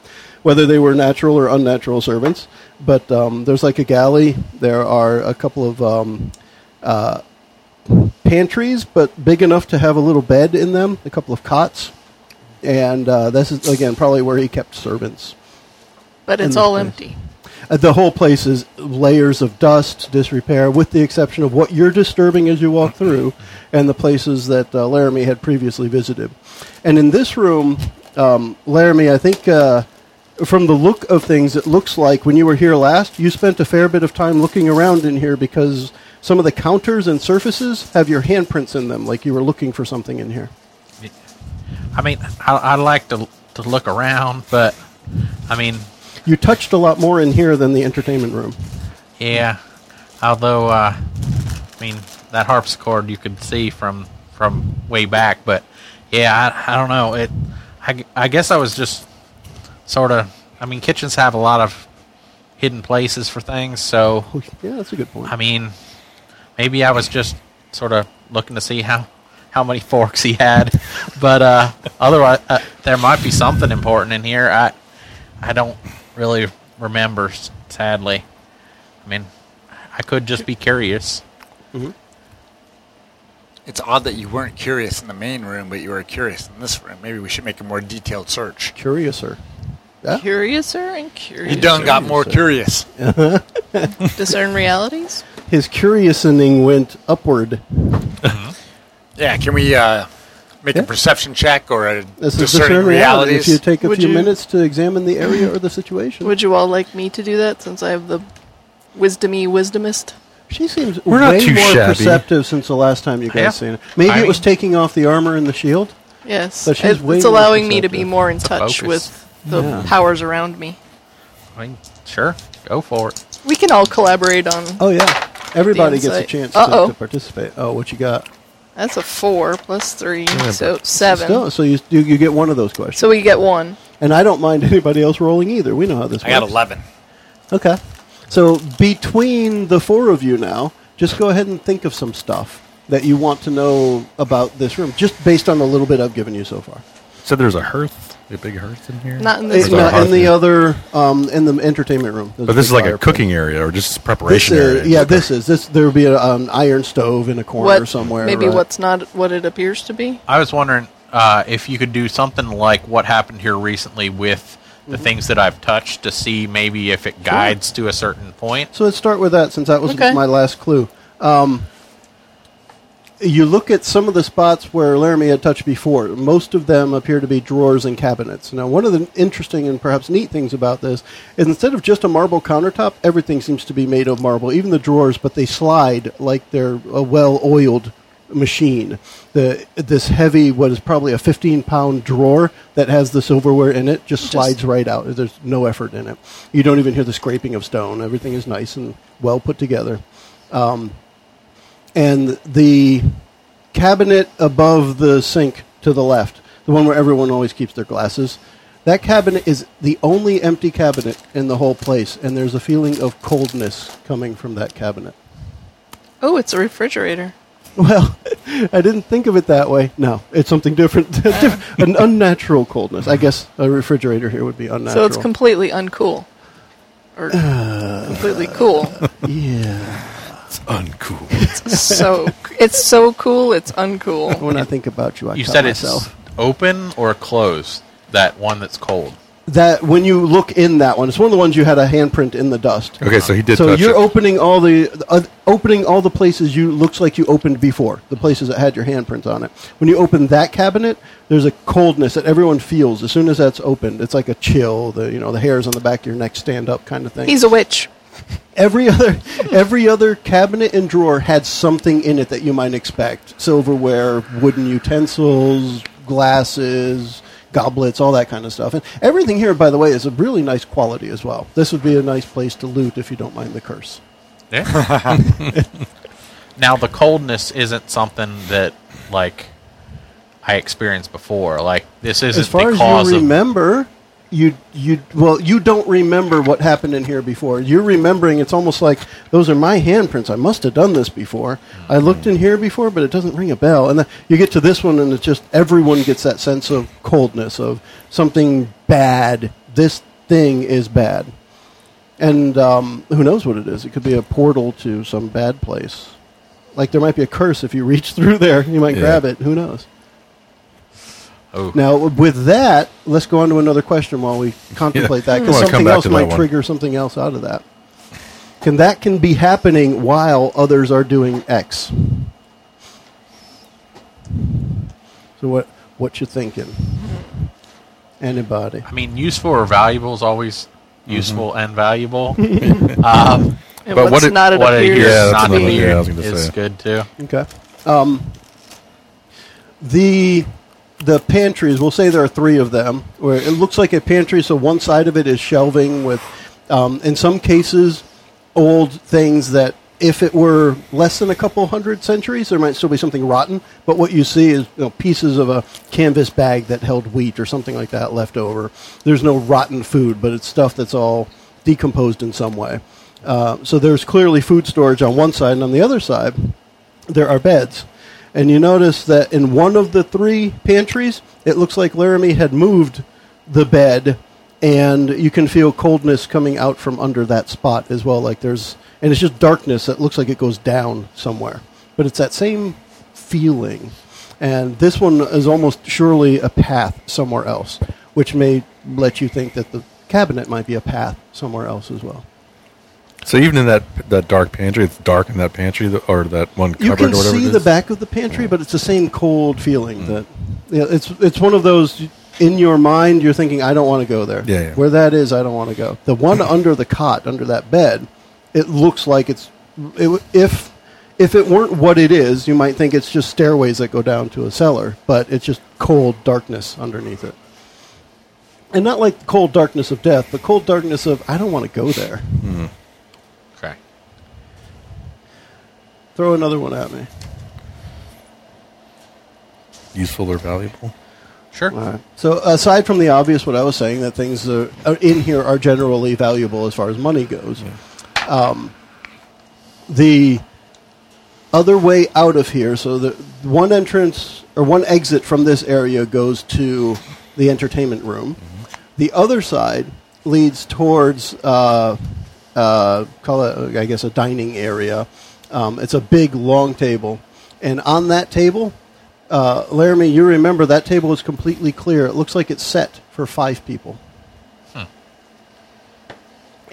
Speaker 2: whether they were natural or unnatural servants. But um, there's like a galley. There are a couple of um, uh, pantries, but big enough to have a little bed in them, a couple of cots. And uh, this is, again, probably where he kept servants.
Speaker 6: But it's all
Speaker 2: place.
Speaker 6: empty.
Speaker 2: Uh, the whole place is layers of dust, disrepair, with the exception of what you're disturbing as you walk through, and the places that uh, Laramie had previously visited. And in this room, um, Laramie, I think uh, from the look of things, it looks like when you were here last, you spent a fair bit of time looking around in here because some of the counters and surfaces have your handprints in them, like you were looking for something in here.
Speaker 3: I mean, I, I like to to look around, but I mean,
Speaker 2: You touched a lot more in here than the entertainment room.
Speaker 3: yeah. Although, uh, I mean, that harpsichord you could see from from way back, but yeah, I, I don't know. It. I, I guess I was just sort of. I mean, kitchens have a lot of hidden places for things, so
Speaker 2: yeah, that's a good point.
Speaker 3: I mean, maybe I was just sort of looking to see how how many forks he had, but uh, otherwise, uh, there might be something important in here. I I don't really remember, sadly. I mean, I could just be curious.
Speaker 4: It's odd that you weren't curious in the main room, but you were curious in this room. Maybe we should make a more detailed search.
Speaker 2: Curiouser. Yeah?
Speaker 6: Curiouser and curious.
Speaker 4: You done got more curious.
Speaker 6: Discern realities?
Speaker 2: His curiousing went upward.
Speaker 4: Yeah, can we uh, make
Speaker 2: Yeah.
Speaker 4: a perception check or a
Speaker 2: This is
Speaker 4: discerning
Speaker 2: discern reality.
Speaker 4: realities?
Speaker 2: If you take a
Speaker 6: Would
Speaker 2: few
Speaker 6: you-
Speaker 2: minutes to examine the area or the situation.
Speaker 6: Would you all like me to do that since I have the wisdomy wisdomist?
Speaker 2: she seems
Speaker 5: We're not
Speaker 2: way
Speaker 5: too
Speaker 2: more
Speaker 5: shabby.
Speaker 2: perceptive since the last time you guys
Speaker 3: Yeah.
Speaker 2: seen her. Maybe
Speaker 3: I
Speaker 2: it was
Speaker 3: mean-
Speaker 2: taking off the armor and the shield.
Speaker 6: Yes.
Speaker 2: So she's
Speaker 6: It-
Speaker 2: way
Speaker 6: it's allowing me to be more in touch with the
Speaker 2: Yeah.
Speaker 6: powers around me.
Speaker 3: I mean, sure, go for it.
Speaker 6: We can all collaborate on.
Speaker 2: Oh yeah, everybody gets a
Speaker 6: insight.
Speaker 2: chance to,
Speaker 6: Uh-oh.
Speaker 2: to participate. Oh, what you got?
Speaker 6: That's a four plus three, so seven.
Speaker 2: Still, so you, you you get one of those questions,
Speaker 6: So we get one.
Speaker 2: and I don't mind anybody else rolling either. We know how this works.
Speaker 4: I got 11.
Speaker 2: Okay. So between the four of you now, just go ahead and think of some stuff that you want to know about this room, just based on the little bit I've given you so far.
Speaker 5: So there's a hearth, a big hearth in here.
Speaker 6: Not in
Speaker 2: Eh,
Speaker 6: this
Speaker 5: It's our
Speaker 2: no, in the other, um, in the entertainment room. There's
Speaker 5: but this is like a
Speaker 2: fireplace.
Speaker 5: cooking area or just
Speaker 2: This
Speaker 5: preparation
Speaker 2: is,
Speaker 5: area.
Speaker 2: yeah, this is this. There would be a, an iron stove in a corner
Speaker 6: what
Speaker 2: somewhere.
Speaker 6: maybe
Speaker 2: right?
Speaker 6: what's not what it appears to be.
Speaker 3: I was wondering uh, if you could do something like what happened here recently with the
Speaker 2: Mm-hmm.
Speaker 3: things that I've touched to see maybe if it guides to a certain point.
Speaker 2: So let's start with that, since that was
Speaker 6: Okay.
Speaker 2: my last clue. Um, you look at some of the spots where Laramie had touched before. Most of them appear to be drawers and cabinets. Now, one of the interesting and perhaps neat things about this is instead of just a marble countertop, everything seems to be made of marble, even the drawers, but they slide like they're a well-oiled machine. The this heavy, what is probably a 15-pound drawer that has the silverware in it, just
Speaker 6: Just-
Speaker 2: slides right out. There's no effort in it. You don't even hear the scraping of stone. Everything is nice and well put together. Um, and the cabinet above the sink to the left, the one where everyone always keeps their glasses, that cabinet is the only empty cabinet in the whole place, and there's a feeling of coldness coming from that cabinet.
Speaker 6: Oh, it's a refrigerator.
Speaker 2: Well, I didn't think of it that way. No, it's something different. An unnatural coldness. I guess a refrigerator here would be unnatural.
Speaker 6: So it's completely uncool. Or completely cool.
Speaker 2: yeah.
Speaker 5: It's uncool.
Speaker 6: So it's so cool, it's uncool.
Speaker 2: When I think about you, I
Speaker 3: You
Speaker 2: cut
Speaker 3: said
Speaker 2: myself.
Speaker 3: it's open or closed. That one that's cold.
Speaker 2: that when you look in that one, it's one of the ones you had a handprint in the dust.
Speaker 5: Okay, so he did
Speaker 2: so
Speaker 5: touch
Speaker 2: you're
Speaker 5: it.
Speaker 2: opening all the uh, opening all the places you looks like you opened before the places that had your handprint on it when you open that cabinet there's a coldness that everyone feels as soon as that's opened it's like a chill the you know the hairs on the back of your neck stand up kind of thing
Speaker 6: He's a witch.
Speaker 2: Every other every other cabinet and drawer had something in it that you might expect silverware wooden utensils glasses goblets, all that kind of stuff. And everything here, by the way, is a really nice quality as well. This would be a nice place to loot if you don't mind the curse.
Speaker 3: Yeah. now the coldness isn't something that like I experienced before. Like this isn't
Speaker 2: as far
Speaker 3: because
Speaker 2: as you
Speaker 3: of
Speaker 2: remember, you you well, you don't remember what happened in here before. You're remembering. It's almost like those are my handprints. I must have done this before. I looked in here before, but it doesn't ring a bell. And you get to this one, and it's just everyone gets that sense of coldness of something bad. This thing is bad, and um, who knows what it is? It could be a portal to some bad place. Like there might be a curse if you reach through there. You might
Speaker 5: Yeah.
Speaker 2: grab it. Who knows?
Speaker 3: Oh,
Speaker 2: Now, with that, let's go on to another question while we contemplate that, because something else might
Speaker 5: one.
Speaker 2: trigger something else out of that. Can that can be happening while others are doing X? So what what you thinking? Anybody?
Speaker 3: I mean, useful or valuable is always
Speaker 2: Mm-hmm.
Speaker 3: useful and valuable. um,
Speaker 6: And
Speaker 5: But what
Speaker 6: what's
Speaker 5: it-
Speaker 6: not it
Speaker 3: what
Speaker 6: appears
Speaker 3: appears
Speaker 5: Yeah,
Speaker 3: not to be
Speaker 5: yeah, I was gonna
Speaker 3: is
Speaker 5: say.
Speaker 3: good too.
Speaker 2: Okay. Um, the the pantries. We'll say there are three of them. Where it looks like a pantry. So one side of it is shelving with, um, in some cases, old things that if it were less than a couple hundred centuries, there might still be something rotten. But what you see is you know, pieces of a canvas bag that held wheat or something like that left over. There's no rotten food, but it's stuff that's all decomposed in some way. Uh, so there's clearly food storage on one side, and on the other side, there are beds. And you notice that in one of the three pantries, it looks like Laramie had moved the bed, and you can feel coldness coming out from under that spot as well. Like there's, and it's just darkness that looks like it goes down somewhere. But it's that same feeling. And this one is almost surely a path somewhere else, which may let you think that the cabinet might be a path somewhere else as well.
Speaker 5: So even in that that dark pantry, it's dark in that pantry or that one cupboard
Speaker 2: you can see the back of the pantry, but it's the same cold feeling mm. that you know, it's it's one of those in your mind you're thinking I don't want to go there.
Speaker 5: Yeah, yeah.
Speaker 2: Where that is, I don't want to go. The one under the cot, under that bed, it looks like it's it, if if it weren't what it is, you might think it's just stairways that go down to a cellar, but it's just cold darkness underneath it. And not like cold darkness of death, but cold darkness of I don't want to go there.
Speaker 3: Okay.
Speaker 2: Throw another one at me.
Speaker 5: useful or valuable.
Speaker 3: Sure.
Speaker 2: All right. So aside from the obvious, what I was saying, that things are, are in here are generally valuable as far as money goes. Um, the other way out of here, so the one entrance or one exit from this area goes to the entertainment room. The other side leads towards uh, uh, call it, I guess, a dining area. Um, it's a big, long table, and on that table, uh, Laramie, you remember that table is completely clear. It looks like it's set for five people.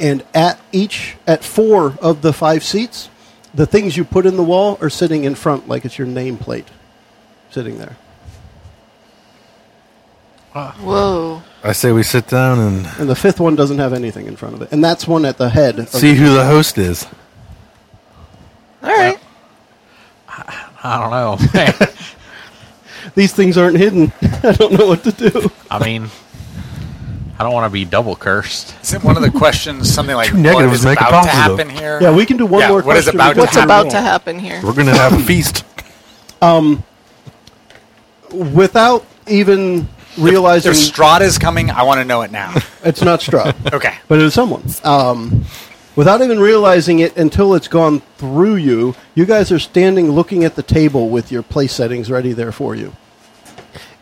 Speaker 2: And at each, at four of the five seats, the things you put in the wall are sitting in front, like it's your nameplate, sitting there.
Speaker 6: Whoa.
Speaker 5: I say we sit down and
Speaker 2: And the fifth one doesn't have anything in front of it, and that's one at the head. of-
Speaker 5: see who the host is.
Speaker 6: All right.
Speaker 3: I don't know.
Speaker 2: These things aren't hidden. I don't know what to do.
Speaker 3: I mean, I don't want to be double cursed.
Speaker 4: Isn't one of the questions something like
Speaker 5: Two
Speaker 4: what is
Speaker 5: make
Speaker 4: about to
Speaker 5: positive.
Speaker 4: happen here?
Speaker 2: Yeah, we can do one
Speaker 4: Yeah,
Speaker 2: more
Speaker 4: what is
Speaker 2: question.
Speaker 4: about to
Speaker 6: What's
Speaker 4: happen?
Speaker 6: about to happen here?
Speaker 5: We're gonna have a feast.
Speaker 2: Um, Without even realizing
Speaker 4: If Strahd's coming, I want to know it now.
Speaker 2: it's not Strahd.
Speaker 4: Okay.
Speaker 2: but it's someone. Um, without even realizing it until it's gone through you, you guys are standing looking at the table with your place settings ready there for you.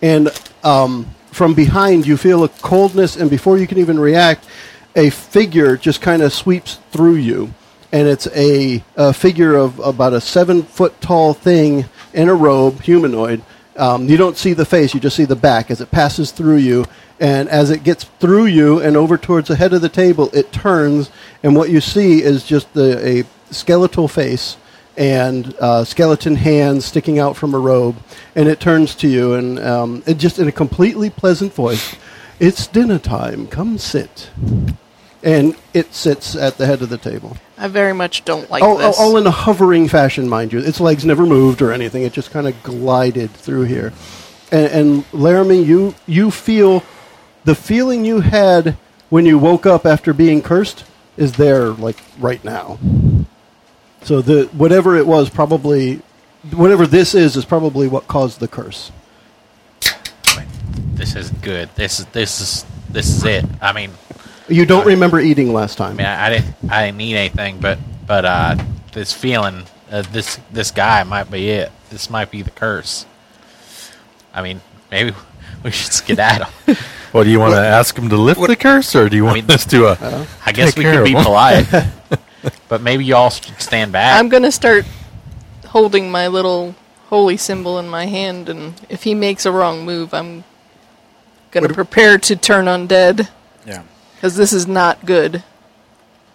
Speaker 2: And um, from behind, you feel a coldness, and before you can even react, a figure just kind of sweeps through you. And it's a, a figure of about a seven foot tall thing in a robe, humanoid. Um, you don't see the face, you just see the back as it passes through you. And as it gets through you and over towards the head of the table, it turns, and what you see is just the, a skeletal face and uh, skeleton hands sticking out from a robe. And it turns to you, and um, it just in a completely pleasant voice, "It's dinner time. Come sit." And it sits at the head of the table.
Speaker 6: I very much don't like
Speaker 2: all,
Speaker 6: this.
Speaker 2: all in a hovering fashion, mind you. Its legs never moved or anything. It just kind of glided through here. and, and Laramie, you you feel the feeling you had when you woke up after being cursed is there like right now. So the whatever it was, probably whatever this is, is probably what caused the curse.
Speaker 3: This is good. This is this is this is it. I mean,
Speaker 2: You don't remember eating last time.
Speaker 3: I mean, I, I didn't I didn't need anything, but but uh, this feeling, uh, this this guy might be it. This might be the curse. I mean, maybe we should skedaddle.
Speaker 5: Well, do you want to ask him to lift the curse, or do you want
Speaker 3: mean-
Speaker 5: us to? Uh,
Speaker 3: I guess
Speaker 5: Take
Speaker 3: we could be
Speaker 5: him.
Speaker 3: polite, but maybe y'all should stand back.
Speaker 6: I'm gonna start holding my little holy symbol in my hand, and if he makes a wrong move, I'm gonna prepare to turn undead
Speaker 4: Yeah.
Speaker 6: Because this is not good.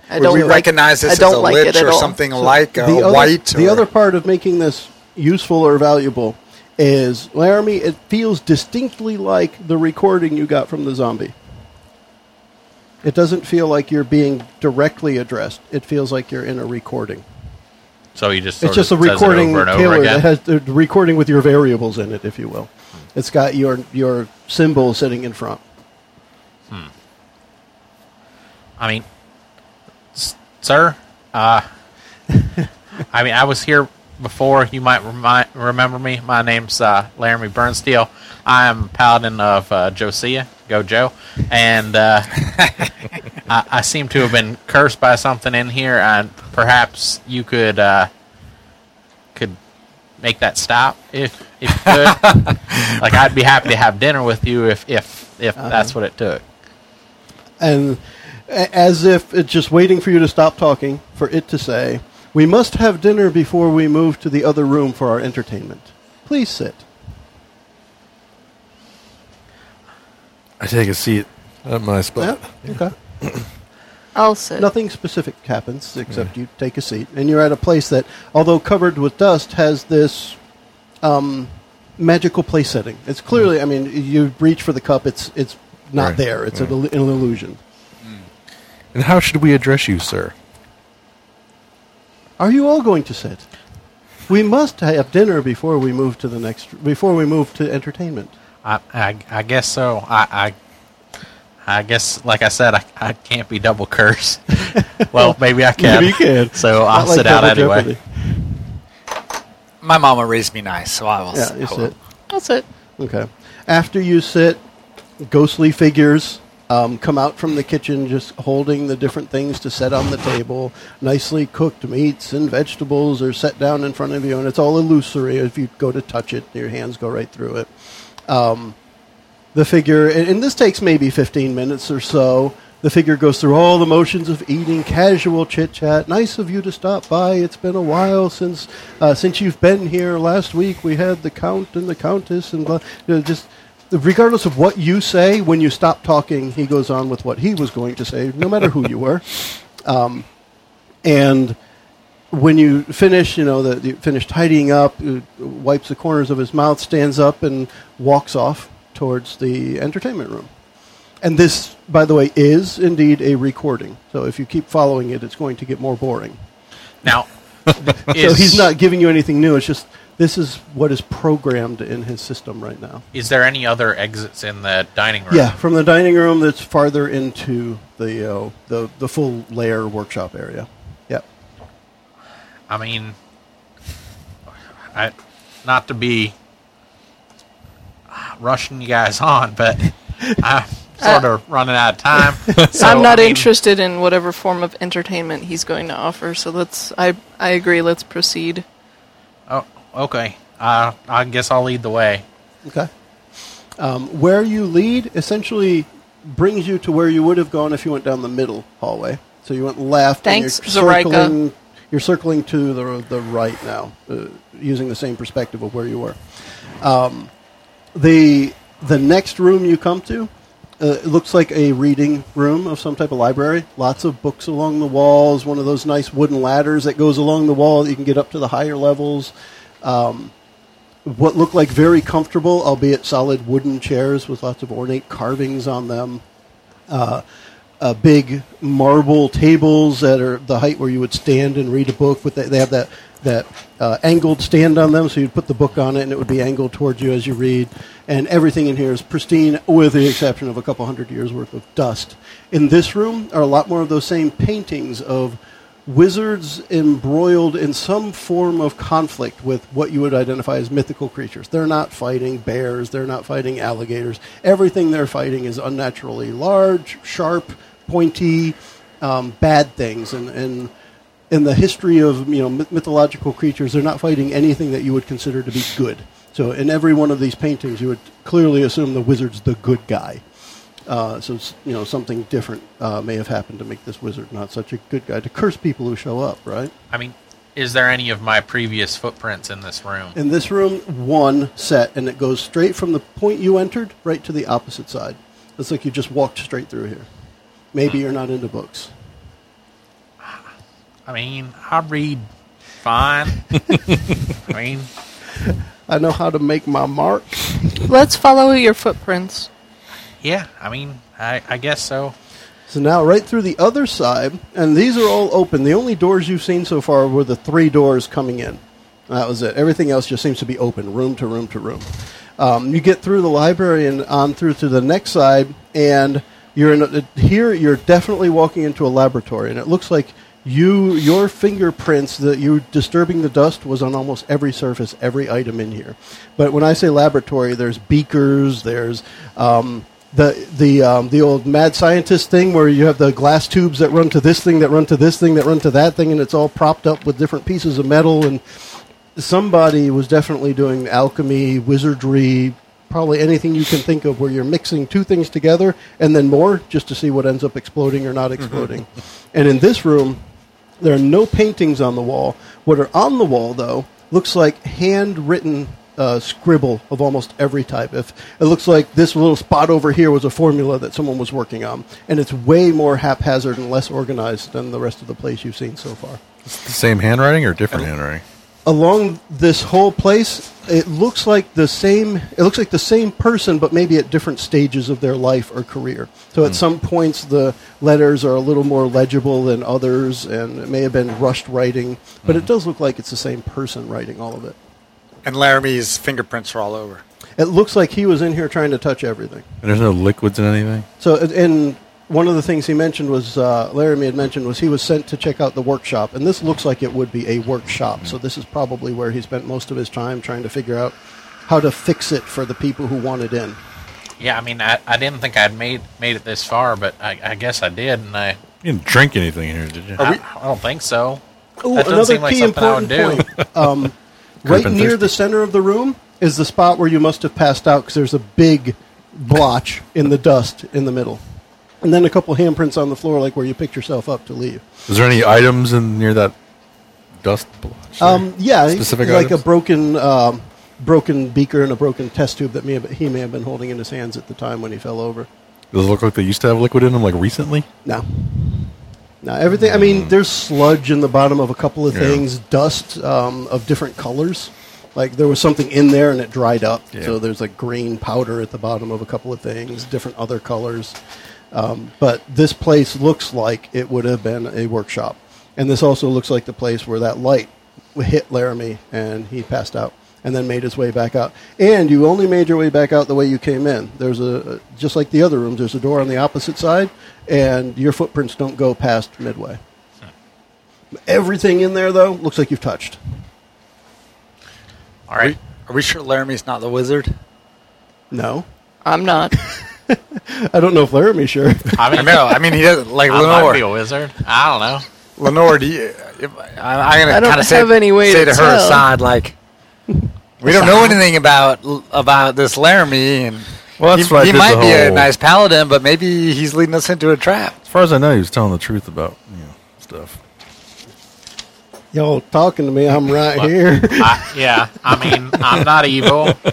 Speaker 6: I
Speaker 4: Would
Speaker 6: don't
Speaker 4: we
Speaker 6: like,
Speaker 4: recognize
Speaker 6: I
Speaker 4: this as
Speaker 6: don't
Speaker 4: a
Speaker 6: like
Speaker 4: lich
Speaker 6: it at
Speaker 4: or
Speaker 6: all.
Speaker 4: something like a
Speaker 2: the other,
Speaker 4: white?
Speaker 2: The
Speaker 4: or-
Speaker 2: other part of making this useful or valuable is Laramie. It feels distinctly like the recording you got from the zombie. It doesn't feel like you're being directly addressed. It feels like you're in a recording.
Speaker 3: so you just
Speaker 2: It's
Speaker 3: sort
Speaker 2: just a
Speaker 3: of says it
Speaker 2: recording
Speaker 3: over and over
Speaker 2: tailored.
Speaker 3: again.
Speaker 2: It has the recording with your variables in it, if you will. Hmm. It's got your your symbol sitting in front. Hmm.
Speaker 3: I mean, s- sir, uh, I mean, I was here before. You might remi- remember me. My name's uh, Laramie Burnsteel. I am paladin of uh, Josiah, Go Joe, and uh, I, I seem to have been cursed by something in here, and perhaps you could uh, could make that stop if if you could. like, I'd be happy to have dinner with you if if if that's what it took.
Speaker 2: and as if it's just waiting for you to stop talking for it to say, "We must have dinner before we move to the other room for our entertainment. Please sit."
Speaker 5: I take a seat at my
Speaker 2: Yeah.
Speaker 5: spot.
Speaker 2: Okay.
Speaker 6: I'll sit.
Speaker 2: Nothing specific happens except you take a seat, and you're at a place that, although covered with dust, has this um, magical place setting. It's clearly, I mean, you reach for the cup, it's it's not
Speaker 5: Right.
Speaker 2: there. It's an, illu- an illusion.
Speaker 5: And how should we address you, sir?
Speaker 2: Are you all going to sit? We must have dinner before we move to the next. Before we move to entertainment.
Speaker 3: I, I, I guess so. I, I, I guess, like I said, I, I can't be double cursed. well, maybe I can.
Speaker 2: Maybe you can.
Speaker 3: So I'll
Speaker 2: like
Speaker 3: sit out anyway.
Speaker 2: Jeopardy.
Speaker 4: My mama raised me nice, so I will.
Speaker 2: Yeah,
Speaker 4: s-
Speaker 2: you sit.
Speaker 4: on.
Speaker 6: I'll sit.
Speaker 2: Okay. After you sit, ghostly figures um, come out from the kitchen, just holding the different things to set on the table. Nicely cooked meats and vegetables are set down in front of you, and it's all illusory. If you go to touch it, your hands go right through it. Um, the figure, and, and this takes maybe 15 minutes or so. The figure goes through all the motions of eating, casual chit chat. Nice of you to stop by. It's been a while since uh, since you've been here. Last week we had the count and the countess, and blah, you know, just regardless of what you say, when you stop talking, he goes on with what he was going to say, no matter who you were. Um, and when you finish, you know, the, you finish tidying up, uh, wipes the corners of his mouth, stands up, and walks off towards the entertainment room. And this, by the way, is indeed a recording. So if you keep following it, it's going to get more boring.
Speaker 3: Now,
Speaker 2: So he's not giving you anything new. It's just this is what is programmed in his system right now.
Speaker 3: Is there any other exits in the dining room?
Speaker 2: Yeah, from the dining room that's farther into the uh, the the full layer workshop area. Yep.
Speaker 3: I mean, I, not to be rushing you guys on, but I'm sort of running out of time. So,
Speaker 6: I'm not
Speaker 3: I mean,
Speaker 6: interested in whatever form of entertainment he's going to offer. So let's. I I agree. Let's proceed.
Speaker 3: Okay. Uh, I guess I'll lead the way.
Speaker 2: Okay. Um, where you lead essentially brings you to where you would have gone if you went down the middle hallway. So you went left.
Speaker 6: Thanks,
Speaker 2: and you're
Speaker 6: Zoraika.
Speaker 2: circling, You're circling to the the right now, uh, using the same perspective of where you were. Um, the the next room you come to uh, it looks like a reading room of some type of library. Lots of books along the walls. One of those nice wooden ladders that goes along the wall that you can get up to the higher levels. Um, what look like very comfortable, albeit solid wooden chairs with lots of ornate carvings on them. Uh, uh, big marble tables that are the height where you would stand and read a book. With they have that that uh, angled stand on them, so you'd put the book on it and it would be angled towards you as you read. And everything in here is pristine, with the exception of a couple hundred years worth of dust. In this room are a lot more of those same paintings of wizards embroiled in some form of conflict with what you would identify as mythical creatures. They're not fighting bears, they're not fighting alligators. Everything they're fighting is unnaturally large, sharp, pointy, um, bad things. And, and in the history of you know mythological creatures, they're not fighting anything that you would consider to be good. So in every one of these paintings, you would clearly assume the wizard's the good guy. Uh, so you know something different uh, may have happened to make this wizard not such a good guy to curse people who show up, right?
Speaker 3: I mean, is there any of my previous footprints in this room?
Speaker 2: In this room, one set, and it goes straight from the point you entered right to the opposite side. It's like you just walked straight through here. Maybe you're not into books.
Speaker 3: I mean, I read fine. I mean,
Speaker 2: I know how to make my mark.
Speaker 6: Let's follow your footprints.
Speaker 3: Yeah, I mean, I, I guess so.
Speaker 2: So now, right through the other side, and these are all open. The only doors you've seen so far were the three doors coming in. That was it. Everything else just seems to be open, room to room to room. Um, you get through the library and on through to the next side, and you're in a, here. You're definitely walking into a laboratory, and it looks like you your fingerprints that you disturbing the dust was on almost every surface, every item in here. But when I say laboratory, there's beakers, there's um, the the um, the old mad scientist thing where you have the glass tubes that run to this thing, that run to this thing, that run to that thing, and it's all propped up with different pieces of metal. And somebody was definitely doing alchemy, wizardry, probably anything you can think of, where you're mixing two things together and then more, just to see what ends up exploding or not exploding. and in this room, there are no paintings on the wall. What are on the wall, though, looks like handwritten uh, scribble of almost every type. If it looks like this little spot over here was a formula that someone was working on, and it's way more haphazard and less organized than the rest of the place you've seen so far.
Speaker 5: The same handwriting or different handwriting?
Speaker 2: Along this whole place, it looks like the same. It looks like the same person, but maybe at different stages of their life or career. So at some points, the letters are a little more legible than others, and it may have been rushed writing, but it does look like it's the same person writing all of it.
Speaker 4: And Laramie's fingerprints are all over.
Speaker 2: It looks like he was in here trying to touch everything.
Speaker 5: And there's no liquids in anything?
Speaker 2: So, and one of the things he mentioned was uh, Laramie had mentioned was he was sent to check out the workshop, and this looks like it would be a workshop. So this is probably where he spent most of his time trying to figure out how to fix it for the people who wanted in.
Speaker 3: Yeah, I mean, I, I didn't think I'd made made it this far, but I, I guess I did, and I
Speaker 5: You didn't drink anything in here, did you?
Speaker 3: I, I don't think so.
Speaker 2: Ooh,
Speaker 3: That doesn't
Speaker 2: another
Speaker 3: seem like
Speaker 2: key
Speaker 3: something I
Speaker 2: important
Speaker 3: would do.
Speaker 2: point. Um, right near
Speaker 5: thirsty.
Speaker 2: the center of the room is the spot where you must have passed out because there's a big blotch in the dust in the middle. And then a couple handprints on the floor, like where you picked yourself up to leave.
Speaker 5: Is there any items in near that dust blotch?
Speaker 2: Um, yeah,
Speaker 5: Specific
Speaker 2: like
Speaker 5: items?
Speaker 2: a broken, um, broken beaker and a broken test tube that may have, he may have been holding in his hands at the time when he fell over.
Speaker 5: Does it look like they used to have liquid in them, like recently?
Speaker 2: No, no, everything. I mean, there's sludge in the bottom of a couple of things, dust um, of different colors. Like there was something in there and it dried up,
Speaker 5: Yeah.
Speaker 2: so there's like green powder at the bottom of a couple of things, different other colors. Um, but this place looks like it would have been a workshop, and this also looks like the place where that light hit Laramie and he passed out, and then made his way back out. And you only made your way back out the way you came in. There's a just like the other rooms. There's a door on the opposite side, and your footprints don't go past midway. Everything in there though looks like you've touched.
Speaker 3: All right.
Speaker 4: Are we sure Laramie's not the wizard?
Speaker 2: No,
Speaker 6: I'm not.
Speaker 2: I don't know if Laramie's sure.
Speaker 3: I
Speaker 4: I
Speaker 3: mean,
Speaker 4: know. I mean, he doesn't like
Speaker 3: I might be a wizard. I don't know.
Speaker 4: Lenore, do you? If, I, I'm gonna
Speaker 6: I don't
Speaker 4: kind of say,
Speaker 6: have any way
Speaker 4: say
Speaker 6: to
Speaker 4: to her
Speaker 6: tell.
Speaker 4: aside, like we don't know anything about about this Laramie, and
Speaker 5: Well, that's
Speaker 4: he,
Speaker 5: why
Speaker 4: he might
Speaker 5: the
Speaker 4: be a nice paladin, but maybe he's leading us into a trap.
Speaker 5: As far as I know, he was telling the truth about you know stuff.
Speaker 2: Y'all talking to me? I'm right
Speaker 3: What?
Speaker 2: here.
Speaker 3: I, yeah, I mean, I'm not evil.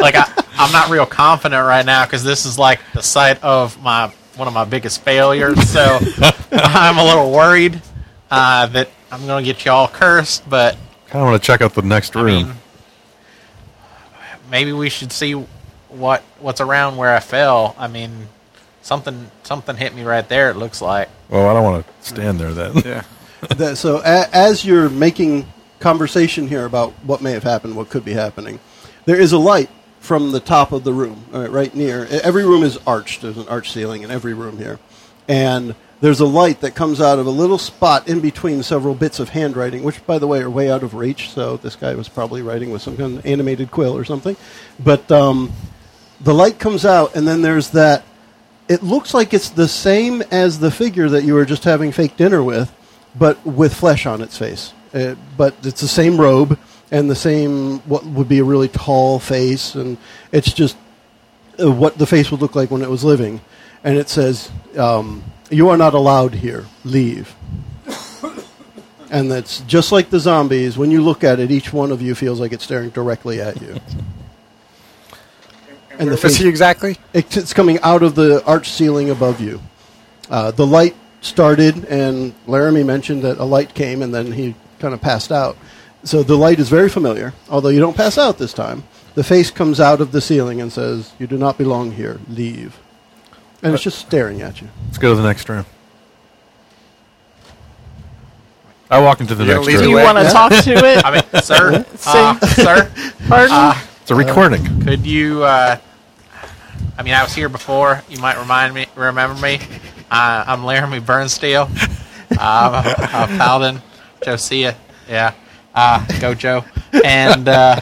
Speaker 3: like I, I'm not real confident right now because this is like the site of my one of my biggest failures. So I'm a little worried uh, that I'm going to get y'all cursed. But
Speaker 5: Kind of want to check out the next
Speaker 3: I
Speaker 5: room.
Speaker 3: mean, maybe we should see what what's around where I fell. I mean, something something hit me right there. It looks like.
Speaker 5: well, I don't want to stand there then.
Speaker 4: Yeah.
Speaker 2: That, so a, as you're making conversation here about what may have happened, what could be happening. There is a light from the top of the room, all right, right near. Every room is arched. There's an arch ceiling in every room here, and there's a light that comes out of a little spot in between several bits of handwriting, which, by the way, are way out of reach. So this guy was probably writing with some kind of animated quill or something. But um, the light comes out, and then there's that. It looks like it's the same as the figure that you were just having fake dinner with, but with flesh on its face. Uh, but it's the same robe and the same what would be a really tall face, and it's just uh, what the face would look like when it was living. And it says, um, "You are not allowed here. Leave." and that's just like the zombies. When you look at it, each one of you feels like it's staring directly at you. And the face
Speaker 4: he exactly?
Speaker 2: it- it's coming out of the arch ceiling above you. Uh, the light started, and Laramie mentioned that a light came, and then he kind of passed out. So the light is very familiar, although you don't pass out this time. The face comes out of the ceiling and says, "You do not belong here. Leave." And it's just staring at you.
Speaker 5: Let's go to the next room. I walk into the
Speaker 4: You
Speaker 5: next
Speaker 4: lead
Speaker 6: Do
Speaker 4: the
Speaker 6: you want to talk to it?
Speaker 3: I mean, sir, uh, sir,
Speaker 6: Pardon?
Speaker 5: It's a recording.
Speaker 3: could you? Uh, I mean, I was here before. You might remind me, remember me. Uh, I'm Laramie Burnsteel. Uh, I'm a, a paladin. Josiah, yeah. Uh, go Joe. And uh,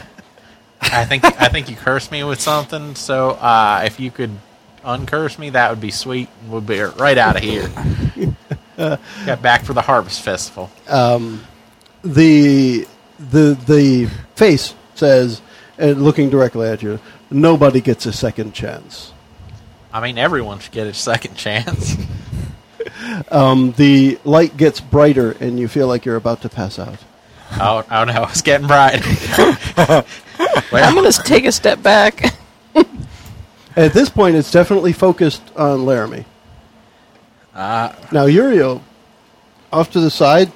Speaker 3: I think I think you cursed me with something. So uh, if you could uncurse me, that would be sweet. and We'll be right out of here. Got back for the harvest festival.
Speaker 2: The the the face says, and looking directly at you, "Nobody gets a second chance."
Speaker 3: I mean, everyone should get a second chance.
Speaker 2: Um, the light gets brighter, and you feel like you're about to pass out.
Speaker 3: Oh, oh no, it's getting bright.
Speaker 6: I'm going to take a step back.
Speaker 2: At this point, it's definitely focused on Laramie.
Speaker 3: uh,
Speaker 2: Now, Uriel, off to the side,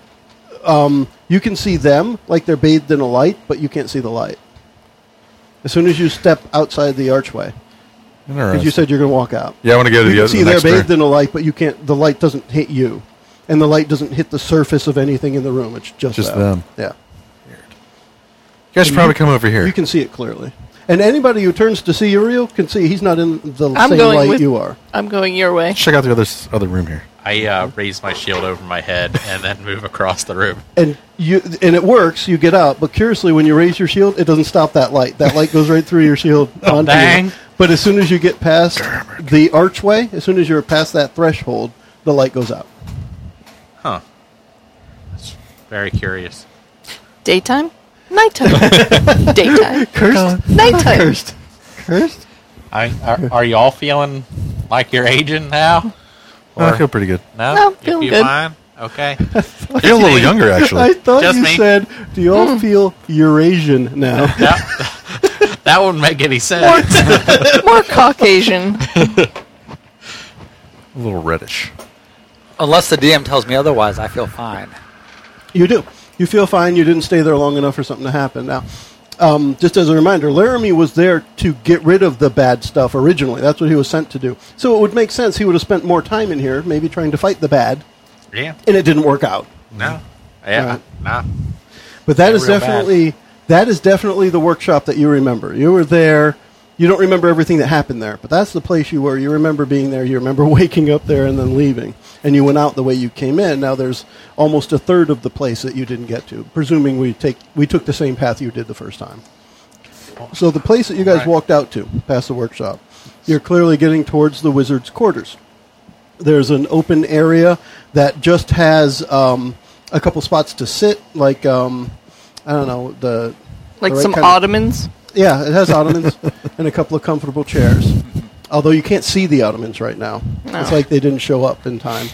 Speaker 2: um, you can see them like they're bathed in a light, but you can't see the light. As soon as you step outside the archway, because you said you're going to walk out.
Speaker 5: Yeah, I want to go to
Speaker 2: You
Speaker 5: the
Speaker 2: can
Speaker 5: other
Speaker 2: see
Speaker 5: the
Speaker 2: they're bathed in a light, but you can't. The light doesn't hit you, and the light doesn't hit the surface of anything in the room. It's just
Speaker 5: Just
Speaker 2: them.
Speaker 5: them.
Speaker 2: Yeah,
Speaker 5: You guys should probably come over here.
Speaker 2: you can see it clearly. And anybody who turns to see Uriel can see he's not in the
Speaker 6: I'm
Speaker 2: same
Speaker 6: going
Speaker 2: light
Speaker 6: with-
Speaker 2: you are.
Speaker 6: I'm going your way.
Speaker 5: Check out the other s- other room here.
Speaker 3: I uh, raise my shield over my head and then move across the room.
Speaker 2: and you and it works. You get out, but curiously, when you raise your shield, it doesn't stop that light. That light goes right through your shield onto
Speaker 3: dang.
Speaker 2: you. But as soon as you get past the archway, as soon as you're past that threshold, the light goes out.
Speaker 3: Huh. That's very curious.
Speaker 6: Daytime? Nighttime. Daytime.
Speaker 2: Cursed,
Speaker 6: Nighttime.
Speaker 2: cursed, cursed.
Speaker 3: I, are, are you all feeling like you're aging now?
Speaker 5: Oh, I feel pretty good.
Speaker 3: No,
Speaker 6: No,
Speaker 3: You
Speaker 6: feeling
Speaker 3: feel
Speaker 6: good.
Speaker 3: fine. Okay.
Speaker 5: I feel a little younger, actually.
Speaker 2: I thought
Speaker 3: Just
Speaker 2: you
Speaker 3: me.
Speaker 2: said, "Do you all hmm. feel Eurasian now?"
Speaker 3: that, that wouldn't make any sense.
Speaker 6: More Caucasian.
Speaker 5: A little reddish.
Speaker 4: Unless the DM tells me otherwise, I feel fine.
Speaker 2: You do. You feel fine. You didn't stay there long enough for something to happen. Now, um, just as a reminder, Laramie was there to get rid of the bad stuff originally. That's what he was sent to do. So it would make sense he would have spent more time in here, maybe trying to fight the bad,
Speaker 3: yeah.
Speaker 2: and it didn't work out.
Speaker 3: No. Yeah.
Speaker 2: Right.
Speaker 3: No.
Speaker 2: But that is
Speaker 3: real bad.
Speaker 2: definitely that is definitely the workshop that you remember. You were there. You don't remember everything that happened there, but that's the place you were. You remember being there. You remember waking up there and then leaving, and you went out the way you came in. Now there's almost a third of the place that you didn't get to, presuming we take we took the same path you did the first time. So the place that you guys
Speaker 3: Right.
Speaker 2: walked out to, past the workshop, you're clearly getting towards the wizard's quarters. There's an open area that just has um, a couple spots to sit, like um, I don't know the
Speaker 6: Like
Speaker 2: the right
Speaker 6: some
Speaker 2: kind of-
Speaker 6: ottomans.
Speaker 2: yeah, it has ottomans and a couple of comfortable chairs. Although you can't see the ottomans right now,
Speaker 6: No.
Speaker 2: it's like they didn't show up in time.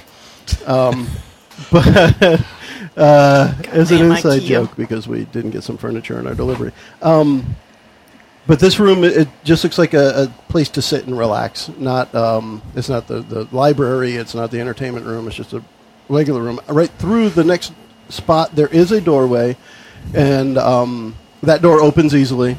Speaker 2: Um, but uh, as an inside joke, because we didn't get some furniture in our delivery. Um, but this room, it, it just looks like a, a place to sit and relax. Not, um, it's not the, the library. It's not the entertainment room. It's just a regular room. Right through the next spot, there is a doorway, and um, that door opens easily.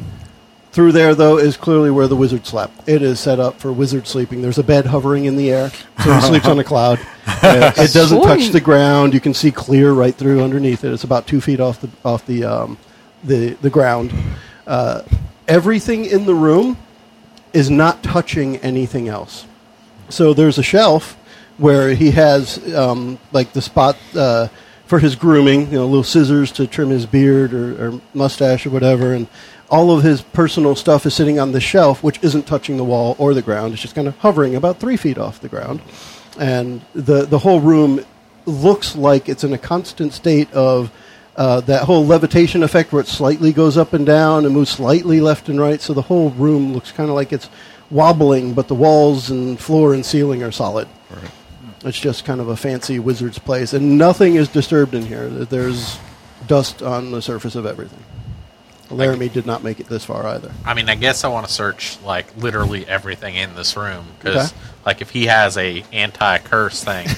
Speaker 2: Through there, though, is clearly where the wizard slept. It is set up for wizard sleeping. There's a bed hovering in the air, so he sleeps on a cloud. it doesn't touch the ground. You can see clear right through underneath it. It's about two feet off the off the um, the the ground. Uh, everything in the room is not touching anything else. So there's a shelf where he has um, like the spot uh, for his grooming, you know, little scissors to trim his beard or, or mustache or whatever, and all of his personal stuff is sitting on the shelf, which isn't touching the wall or the ground. It's just kind of hovering about three feet off the ground, and the the whole room looks like it's in a constant state of. Uh, that whole levitation effect where it slightly goes up and down and moves slightly left and right, so the whole room looks kind of like it's wobbling, but the walls and floor and ceiling are solid. It's just kind of a fancy wizard's place, and nothing is disturbed in here. There's dust on the surface of everything. Laramie did not make it this far either.
Speaker 3: I mean, I guess I want to search like literally everything in this room because,
Speaker 2: Okay.
Speaker 3: like, if he has a anti-curse thing,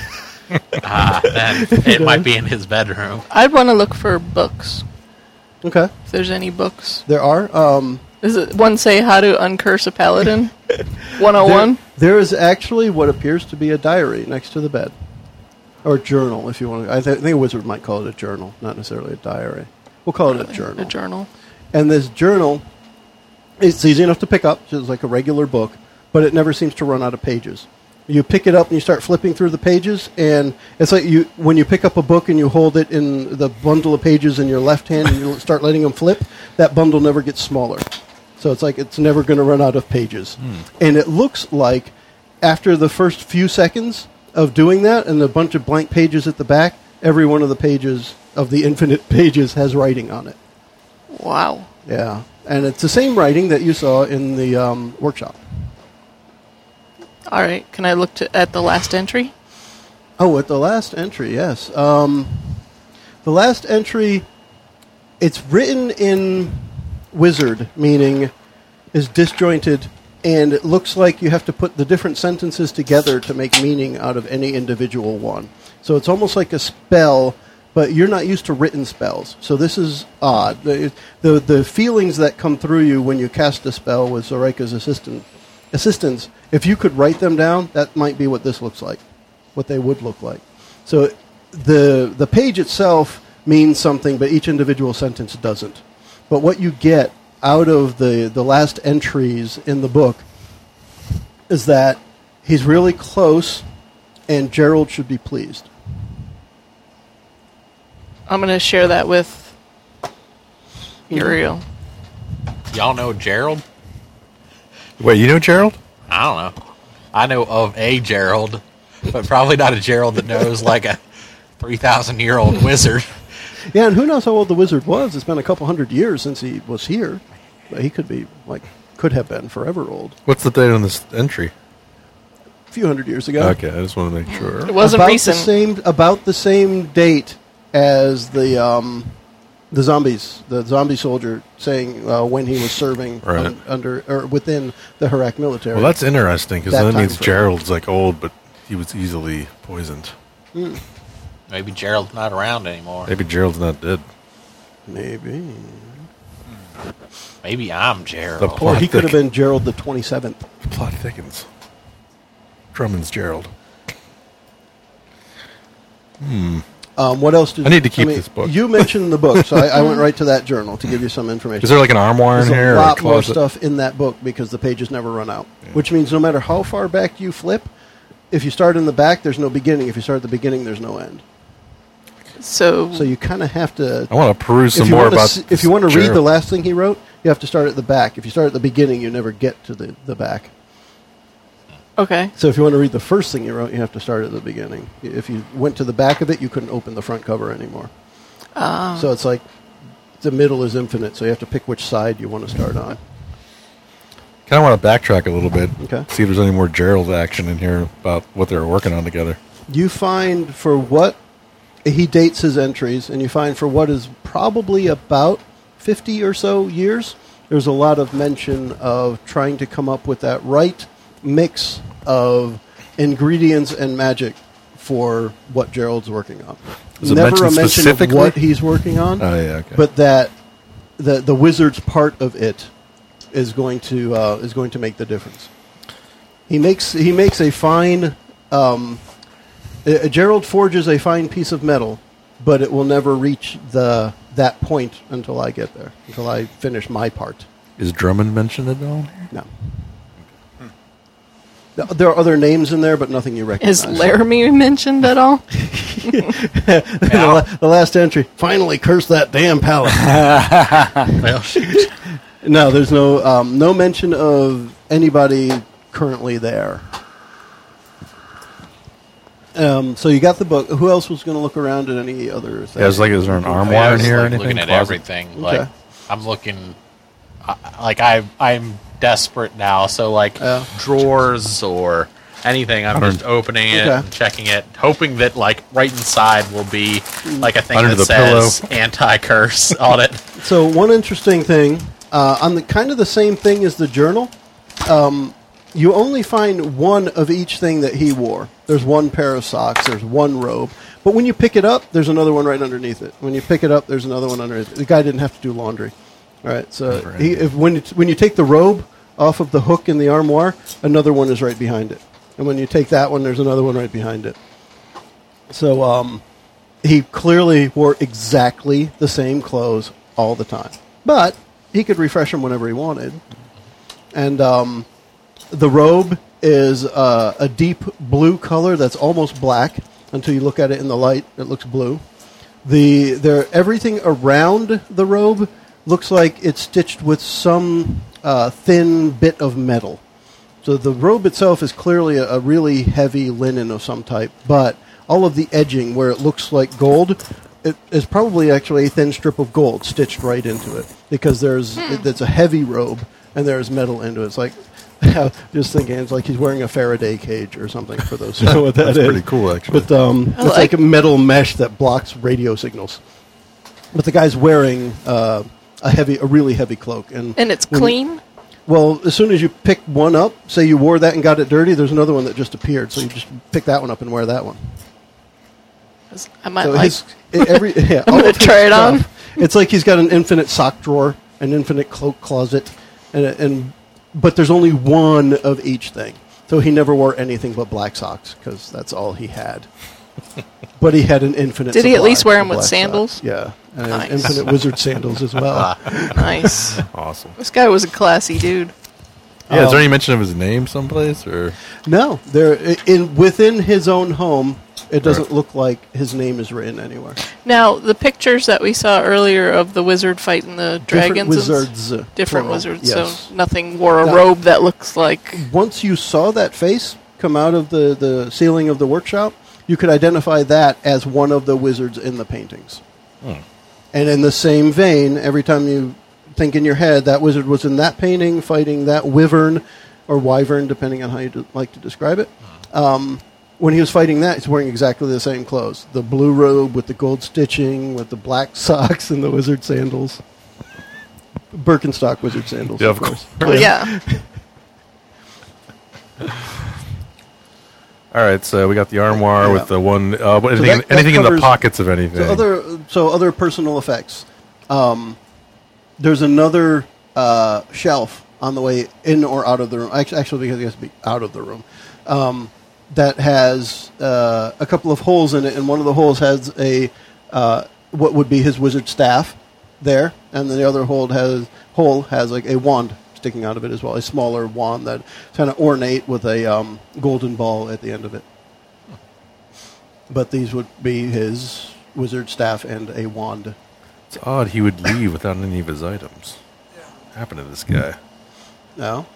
Speaker 3: uh, then it might be in his bedroom.
Speaker 6: I'd want to look for books.
Speaker 2: Okay,
Speaker 6: If there's any books.
Speaker 2: there are. Um,
Speaker 6: Does it one say how to uncurse a paladin? 101?
Speaker 2: there- there is actually what appears to be a diary next to the bed, or journal, if you want. to. I, th- I think a wizard might call it a journal, not necessarily a diary. We'll call it a journal.
Speaker 6: A journal.
Speaker 2: And this journal, it's easy enough to pick up, just like a regular book, but it never seems to run out of pages. You pick it up and you start flipping through the pages, and it's like you when you pick up a book and you hold it in the bundle of pages in your left hand and you start letting them flip, that bundle never gets smaller. So it's like it's never going to run out of pages. Hmm. And it looks like after the first few seconds of doing that and a bunch of blank pages at the back, every one of the pages of the infinite pages has writing on it.
Speaker 6: Wow.
Speaker 2: Yeah, and it's the same writing that you saw in the um, workshop.
Speaker 6: All right. Can I look to, at the last entry?
Speaker 2: Oh, at the last entry, yes. Um, the last entry, it's written in wizard, meaning is disjointed, and it looks like you have to put the different sentences together to make meaning out of any individual one. So it's almost like a spell, but you're not used to written spells. So this is odd. The, the, the feelings that come through you when you cast a spell with Zoraika's assistant, assistance, if you could write them down, that might be what this looks like, what they would look like. So the, the page itself means something, but each individual sentence doesn't. But what you get out of the, the last entries in the book is that he's really close and Gerald should be pleased.
Speaker 6: I'm going to share that with Uriel.
Speaker 3: Y'all know Gerald?
Speaker 5: Wait, you know Gerald?
Speaker 3: I don't know. I know of a Gerald, but probably not a Gerald that knows like a three thousand year old wizard.
Speaker 2: Yeah, and who knows how old the wizard was? It's been a couple hundred years since he was here. But he could be, like, could have been forever old.
Speaker 5: What's the date on this entry?
Speaker 2: A few hundred years ago.
Speaker 5: Okay, I just want to make sure.
Speaker 6: It wasn't
Speaker 2: about
Speaker 6: recent.
Speaker 2: The same, about the same date as the um, the zombies, the zombie soldier saying uh, when he was serving
Speaker 5: Right.
Speaker 2: un- under or within the Harak military.
Speaker 5: Well, that's interesting because
Speaker 2: That
Speaker 5: that means. Gerald's like old, but he was easily poisoned.
Speaker 3: Maybe Gerald's not around anymore.
Speaker 5: Maybe Gerald's not dead.
Speaker 2: maybe,
Speaker 3: Maybe I'm Gerald.
Speaker 5: The
Speaker 2: or
Speaker 5: plot
Speaker 2: he could have been Gerald the twenty seventh.
Speaker 5: Plot thickens. Drummond's Gerald.
Speaker 2: Um, what else did
Speaker 5: I need to keep this book.
Speaker 2: You mentioned the book, so I, I went right to that journal to give you some information.
Speaker 5: Is there like an armoire in
Speaker 2: There's
Speaker 5: here?
Speaker 2: a
Speaker 5: or
Speaker 2: lot more stuff in that book because the pages never run out. Which means no matter how far back you flip, if you start in the back, there's no beginning. If you start at the beginning, there's no end.
Speaker 6: so,
Speaker 2: So you kind of have to.
Speaker 5: I want to peruse some more
Speaker 2: want
Speaker 5: about.
Speaker 2: s-
Speaker 5: this
Speaker 2: if you want to read the last thing he wrote, you have to start at the back. If you start at the beginning, you never get to the, the back.
Speaker 6: Okay.
Speaker 2: So if you want to read the first thing you wrote, you have to start at the beginning. If you went to the back of it, you couldn't open the front cover anymore.
Speaker 6: Ah.
Speaker 2: So it's like the middle is infinite, so you have to pick which side you want to start on.
Speaker 5: Kind of want to backtrack a little bit.
Speaker 2: Okay.
Speaker 5: See if there's any more Gerald action in here about what they were working on together.
Speaker 2: You find for what he dates his entries, and you find for what is probably about 50 or so years, there's a lot of mention of trying to come up with that right mix of ingredients and magic for what Gerald's working on.
Speaker 5: It
Speaker 2: Never a mention of what he's working on,
Speaker 5: Oh yeah. Okay.
Speaker 2: but that the the wizard's part of it is going to uh, is going to make the difference. He makes he makes a fine um, Uh, Gerald forges a fine piece of metal, but it will never reach the that point until I get there, until I finish my part.
Speaker 5: Is Drummond mentioned at all?
Speaker 2: No. Th- There are other names in there, but nothing you recognize.
Speaker 6: Is Laramie mentioned at all?
Speaker 2: the, la- the last entry. Finally, curse that damn pallet.
Speaker 3: Well, shoot.
Speaker 2: no, there's no um, no mention of anybody currently there. Um, so you got the book. Who else was going to look around at any other things?
Speaker 5: Yeah, is like, is there an
Speaker 3: I
Speaker 5: armoire in
Speaker 3: was,
Speaker 5: here or
Speaker 3: like,
Speaker 5: anything?
Speaker 3: Looking at
Speaker 5: Closet?
Speaker 3: everything, like
Speaker 2: Okay.
Speaker 3: I'm looking, I like I I'm desperate now. So like
Speaker 2: Yeah.
Speaker 3: drawers or anything, I'm just opening it
Speaker 2: Okay.
Speaker 3: and checking it, hoping that like right inside will be like a thing
Speaker 5: Under
Speaker 3: that
Speaker 5: the pillow.
Speaker 3: says anti-curse on it.
Speaker 2: So one interesting thing uh, on the kind of the same thing as the journal, um, you only find one of each thing that he wore. There's one pair of socks. There's one robe. But when you pick it up, there's another one right underneath it. When you pick it up, there's another one underneath it. The guy didn't have to do laundry. All right. So he, if, when it, when you take the robe off of the hook in the armoire, another one is right behind it. And when you take that one, there's another one right behind it. So um, he clearly wore exactly the same clothes all the time, but he could refresh them whenever he wanted. And um, the robe is uh, a deep blue color that's almost black until you look at it in the light. It looks blue. The there everything around the robe looks like it's stitched with some uh, thin bit of metal. So the robe itself is clearly a, a really heavy linen of some type, but all of the edging where it looks like gold, it is probably actually a thin strip of gold stitched right into it because there's it, it's a heavy robe and there's metal into it. It's like just thinking it's like he's wearing a Faraday cage or something for those who know what that
Speaker 5: That's
Speaker 2: is.
Speaker 5: pretty cool, actually.
Speaker 2: But um, it's like
Speaker 6: like-
Speaker 2: a metal mesh that blocks radio signals. But the guy's wearing uh, a heavy, a really heavy cloak, and
Speaker 6: And it's clean?
Speaker 2: well, as soon as you pick one up, say you wore that and got it dirty, there's another one that just appeared. So you just pick that one up and wear that one.
Speaker 6: I might
Speaker 2: So
Speaker 6: like.
Speaker 2: his, every, yeah,
Speaker 6: I'm gonna try it on.
Speaker 2: stuff- It's like he's got an infinite sock drawer, an infinite cloak closet, and, and but there's only one of each thing. So he never wore anything but black socks because that's all he had. but he had an infinite.
Speaker 6: Did he at least wear
Speaker 2: of
Speaker 6: 'em with sandals?
Speaker 2: socks. Yeah, and
Speaker 6: Nice.
Speaker 2: infinite wizard sandals as well.
Speaker 6: nice.
Speaker 5: Awesome.
Speaker 6: This guy was a classy dude.
Speaker 5: Yeah, is
Speaker 2: Um,
Speaker 5: there any mention of his name someplace? or
Speaker 2: No, there in within his own home, it doesn't
Speaker 5: Right.
Speaker 2: look like his name is written anywhere.
Speaker 6: Now, the pictures that we saw earlier of the wizard fighting the dragons.
Speaker 2: different
Speaker 6: and
Speaker 2: wizards, uh,
Speaker 6: Different
Speaker 2: plural,
Speaker 6: wizards.
Speaker 2: yes.
Speaker 6: So nothing wore a
Speaker 2: Now-
Speaker 6: robe that looks like.
Speaker 2: once you saw that face come out of the, the ceiling of the workshop, you could identify that as one of the wizards in the paintings. And in the same vein, every time you think in your head that wizard was in that painting fighting that wyvern or wyvern, depending on how you d- like to describe it. Um, when he was fighting that, he's wearing exactly the same clothes the blue robe with the gold stitching, with the black socks and the wizard sandals. Birkenstock wizard sandals,
Speaker 5: Yeah,
Speaker 2: of
Speaker 5: of
Speaker 2: course.
Speaker 6: Well, yeah.
Speaker 5: all right, so we got the armoire
Speaker 2: Yeah.
Speaker 5: with the one. Uh,
Speaker 2: So
Speaker 5: anything
Speaker 2: that- that
Speaker 5: anything in the pockets of anything?
Speaker 2: So other so other personal effects. Um, there's another uh, shelf on the way in or out of the room. Actually, actually because it has to be out of the room. Um, that has uh, a couple of holes in it, and one of the holes has a uh, what would be his wizard staff there, and then the other hole has hole has like a wand sticking out of it as well, a smaller wand that kind of ornate with a um, golden ball at the end of it. But these would be his wizard staff and a wand.
Speaker 5: It's odd he would leave without any of his items. What happened to this guy?
Speaker 2: No?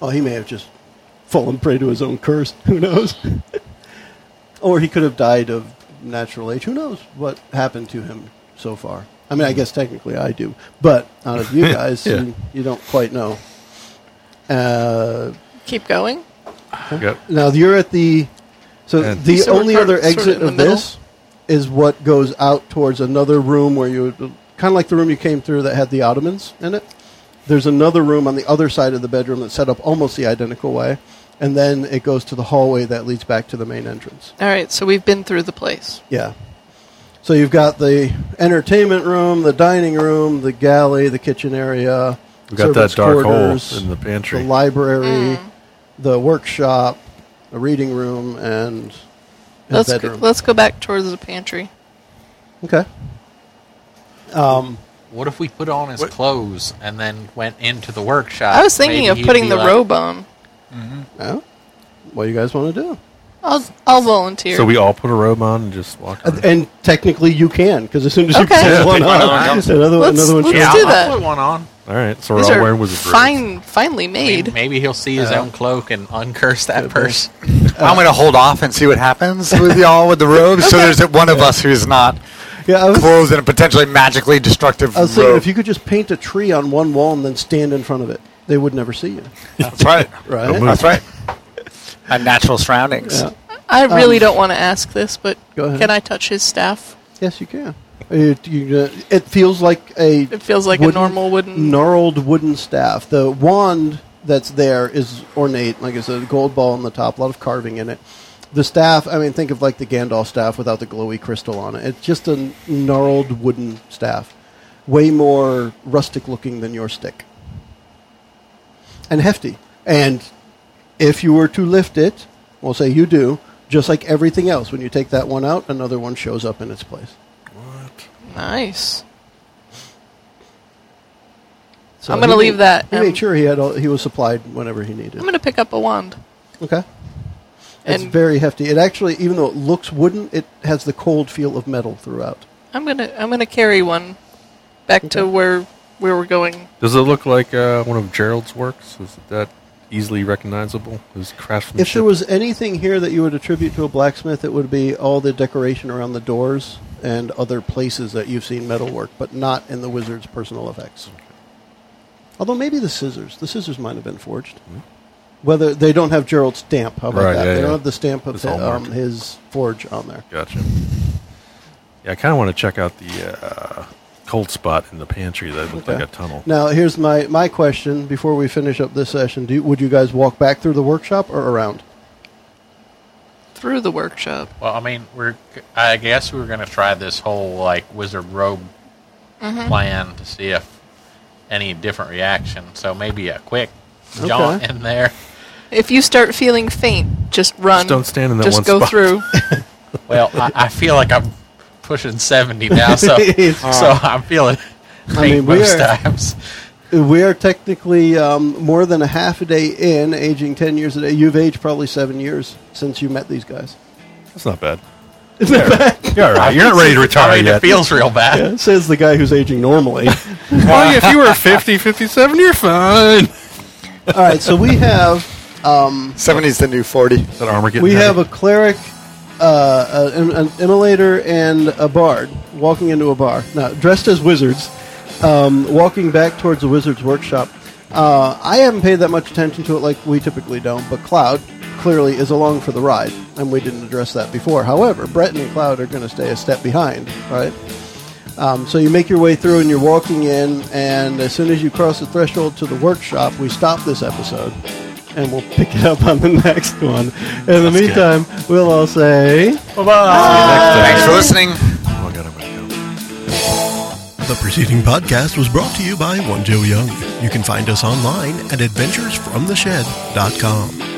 Speaker 2: Oh, he may have just fallen prey to his own curse. Who knows? or he could have died of natural age. Who knows what happened to him so far? I mean, I guess technically I do. But out of you guys,
Speaker 5: Yeah.
Speaker 2: you, you don't quite know. Uh,
Speaker 6: Keep going.
Speaker 5: Yep.
Speaker 2: now, you're at the. So
Speaker 5: And-
Speaker 2: the
Speaker 6: So we're
Speaker 2: only
Speaker 6: part-
Speaker 2: other
Speaker 6: sort of
Speaker 2: exit
Speaker 6: in the
Speaker 2: of
Speaker 6: middle?
Speaker 2: this is what goes out towards another room where you would. Kind of like the room you came through that had the ottomans in it. There's another room on the other side of the bedroom that's set up almost the identical way. And then it goes to the hallway that leads back to the main entrance.
Speaker 6: All right, so we've been through the place.
Speaker 2: Yeah. So you've got the entertainment room, the dining room, the galley, the kitchen area.
Speaker 5: We got that dark
Speaker 2: quarters,
Speaker 5: hole in the pantry.
Speaker 2: The library, the workshop, the reading room, and his
Speaker 6: Let's go,
Speaker 2: bedroom.
Speaker 6: let's go back towards the pantry.
Speaker 2: okay. Um,
Speaker 3: What if we put on his clothes and then went into the workshop?
Speaker 6: I was thinking
Speaker 3: Maybe
Speaker 6: of putting the
Speaker 3: like-
Speaker 6: robe on.
Speaker 2: well, what do you guys want to do?
Speaker 6: I'll I'll volunteer.
Speaker 5: So we all put a robe on and just walk
Speaker 2: Uh,
Speaker 5: around.
Speaker 2: And technically, you can because as soon as you
Speaker 6: Okay.
Speaker 2: put
Speaker 6: Yeah,
Speaker 2: one
Speaker 4: take one
Speaker 2: on,
Speaker 4: on.
Speaker 2: another,
Speaker 6: Let's-
Speaker 2: another one
Speaker 6: let's
Speaker 2: shows
Speaker 3: Yeah,
Speaker 2: up.
Speaker 6: do
Speaker 3: I'll,
Speaker 6: that.
Speaker 3: I'll put one on.
Speaker 5: all right, so we're
Speaker 6: These
Speaker 5: all
Speaker 6: are
Speaker 5: wearing wizard robes.
Speaker 6: fine, finely
Speaker 3: I mean,
Speaker 6: made.
Speaker 3: maybe he'll see his
Speaker 2: Yeah.
Speaker 3: own cloak and uncurse that person.
Speaker 4: I'm going to hold off and see what happens with y'all with the robes. So there's one of us who's not
Speaker 2: Yeah, I was,
Speaker 4: clothed in a potentially magically destructive
Speaker 2: I was thinking
Speaker 4: robe.
Speaker 2: if you could just paint a tree on one wall and then stand in front of it, they would never see you.
Speaker 4: That's right.
Speaker 2: Right?
Speaker 4: That's right. And natural surroundings.
Speaker 2: Yeah.
Speaker 6: I really
Speaker 2: Um,
Speaker 6: don't want to ask this, but
Speaker 2: Go ahead.
Speaker 6: can I touch his staff?
Speaker 2: Yes, you can. It, you, uh, it feels like a
Speaker 6: It feels like a normal wooden.
Speaker 2: gnarled wooden staff. The wand that's there is ornate, like I said, a gold ball on the top, a lot of carving in it. The staff, I mean, think of like the Gandalf staff without the glowy crystal on it. It's just a gnarled wooden staff, way more rustic looking than your stick, and hefty. And if you were to lift it, we'll say you do, just like everything else, when you take that one out, another one shows up in its place. What?
Speaker 6: Nice.
Speaker 2: So
Speaker 6: I'm gonna leave that,
Speaker 2: He
Speaker 6: um,
Speaker 2: made sure he had all, he was supplied whenever he needed.
Speaker 6: I'm going to pick up a wand.
Speaker 2: Okay. It's
Speaker 6: And-
Speaker 2: very hefty. It actually, even though it looks wooden, it has the cold feel of metal throughout.
Speaker 6: I'm gonna I'm gonna carry one back
Speaker 2: Okay.
Speaker 6: to where where we're going.
Speaker 5: Does it look like uh, one of Gerald's works? Is it that easily recognizable? His craftsmanship.
Speaker 2: If there was anything here that you would attribute to a blacksmith, it would be all the decoration around the doors and other places that you've seen metalwork, but not in the wizard's personal effects. Although maybe the scissors. The scissors might have been forged. Whether they don't have Gerald's stamp, how about
Speaker 5: Right,
Speaker 2: that?
Speaker 5: yeah,
Speaker 2: they don't
Speaker 5: yeah.
Speaker 2: have the stamp of
Speaker 5: It's
Speaker 2: hi-
Speaker 5: all
Speaker 2: um, his forge on there.
Speaker 5: Gotcha. Yeah, I kind of want to check out the uh, cold spot in the pantry that looked
Speaker 2: Okay.
Speaker 5: like a tunnel.
Speaker 2: Now, here's my, my question before we finish up this session. Do you, would you guys walk back through the workshop or around?
Speaker 6: Through the workshop.
Speaker 3: Well, I mean, we're. I guess we are going to try this whole like wizard robe mm-hmm. plan to see if any different reaction. So maybe a quick jaunt in there.
Speaker 6: If you start feeling faint, just run.
Speaker 5: Just don't stand in that
Speaker 6: Just
Speaker 5: one
Speaker 6: go
Speaker 5: spot.
Speaker 6: through.
Speaker 3: Well, I, I feel like I'm pushing seventy now, so so I'm feeling faint
Speaker 2: mean, we
Speaker 3: most
Speaker 2: are-
Speaker 3: times.
Speaker 2: We are technically um, more than a half a day in, aging 10 years a day. You've aged probably seven years since you met these guys.
Speaker 5: That's not bad. You're all right. You're not ready to retire
Speaker 3: I mean,
Speaker 5: yet.
Speaker 3: it feels real bad.
Speaker 2: Says the guy who's aging normally.
Speaker 5: well, if you were 50, 57, you're fine.
Speaker 2: All right, so we have
Speaker 4: 70's the new 40.
Speaker 5: Is that armor getting
Speaker 2: we
Speaker 5: heavy?
Speaker 2: have a cleric, uh, an, an immolator, and a bard walking into a bar. Now, dressed as wizards, um, walking back towards the wizard's workshop. Uh, I haven't paid that much attention to it like we typically don't, but Cloud clearly is along for the ride, and we didn't address that before. However, Breton and Cloud are going to stay a step behind, right? Um, so you make your way through and you're walking in, and as soon as you cross the threshold to the workshop, we stop this episode and we'll pick it up on the next one. In the meantime, we'll all say. bye bye.
Speaker 4: Thanks for listening.
Speaker 5: Oh, God, I'm gonna go.
Speaker 1: The preceding podcast was brought to you by One Joe Young. You can find us online at adventuresfromtheshed.com.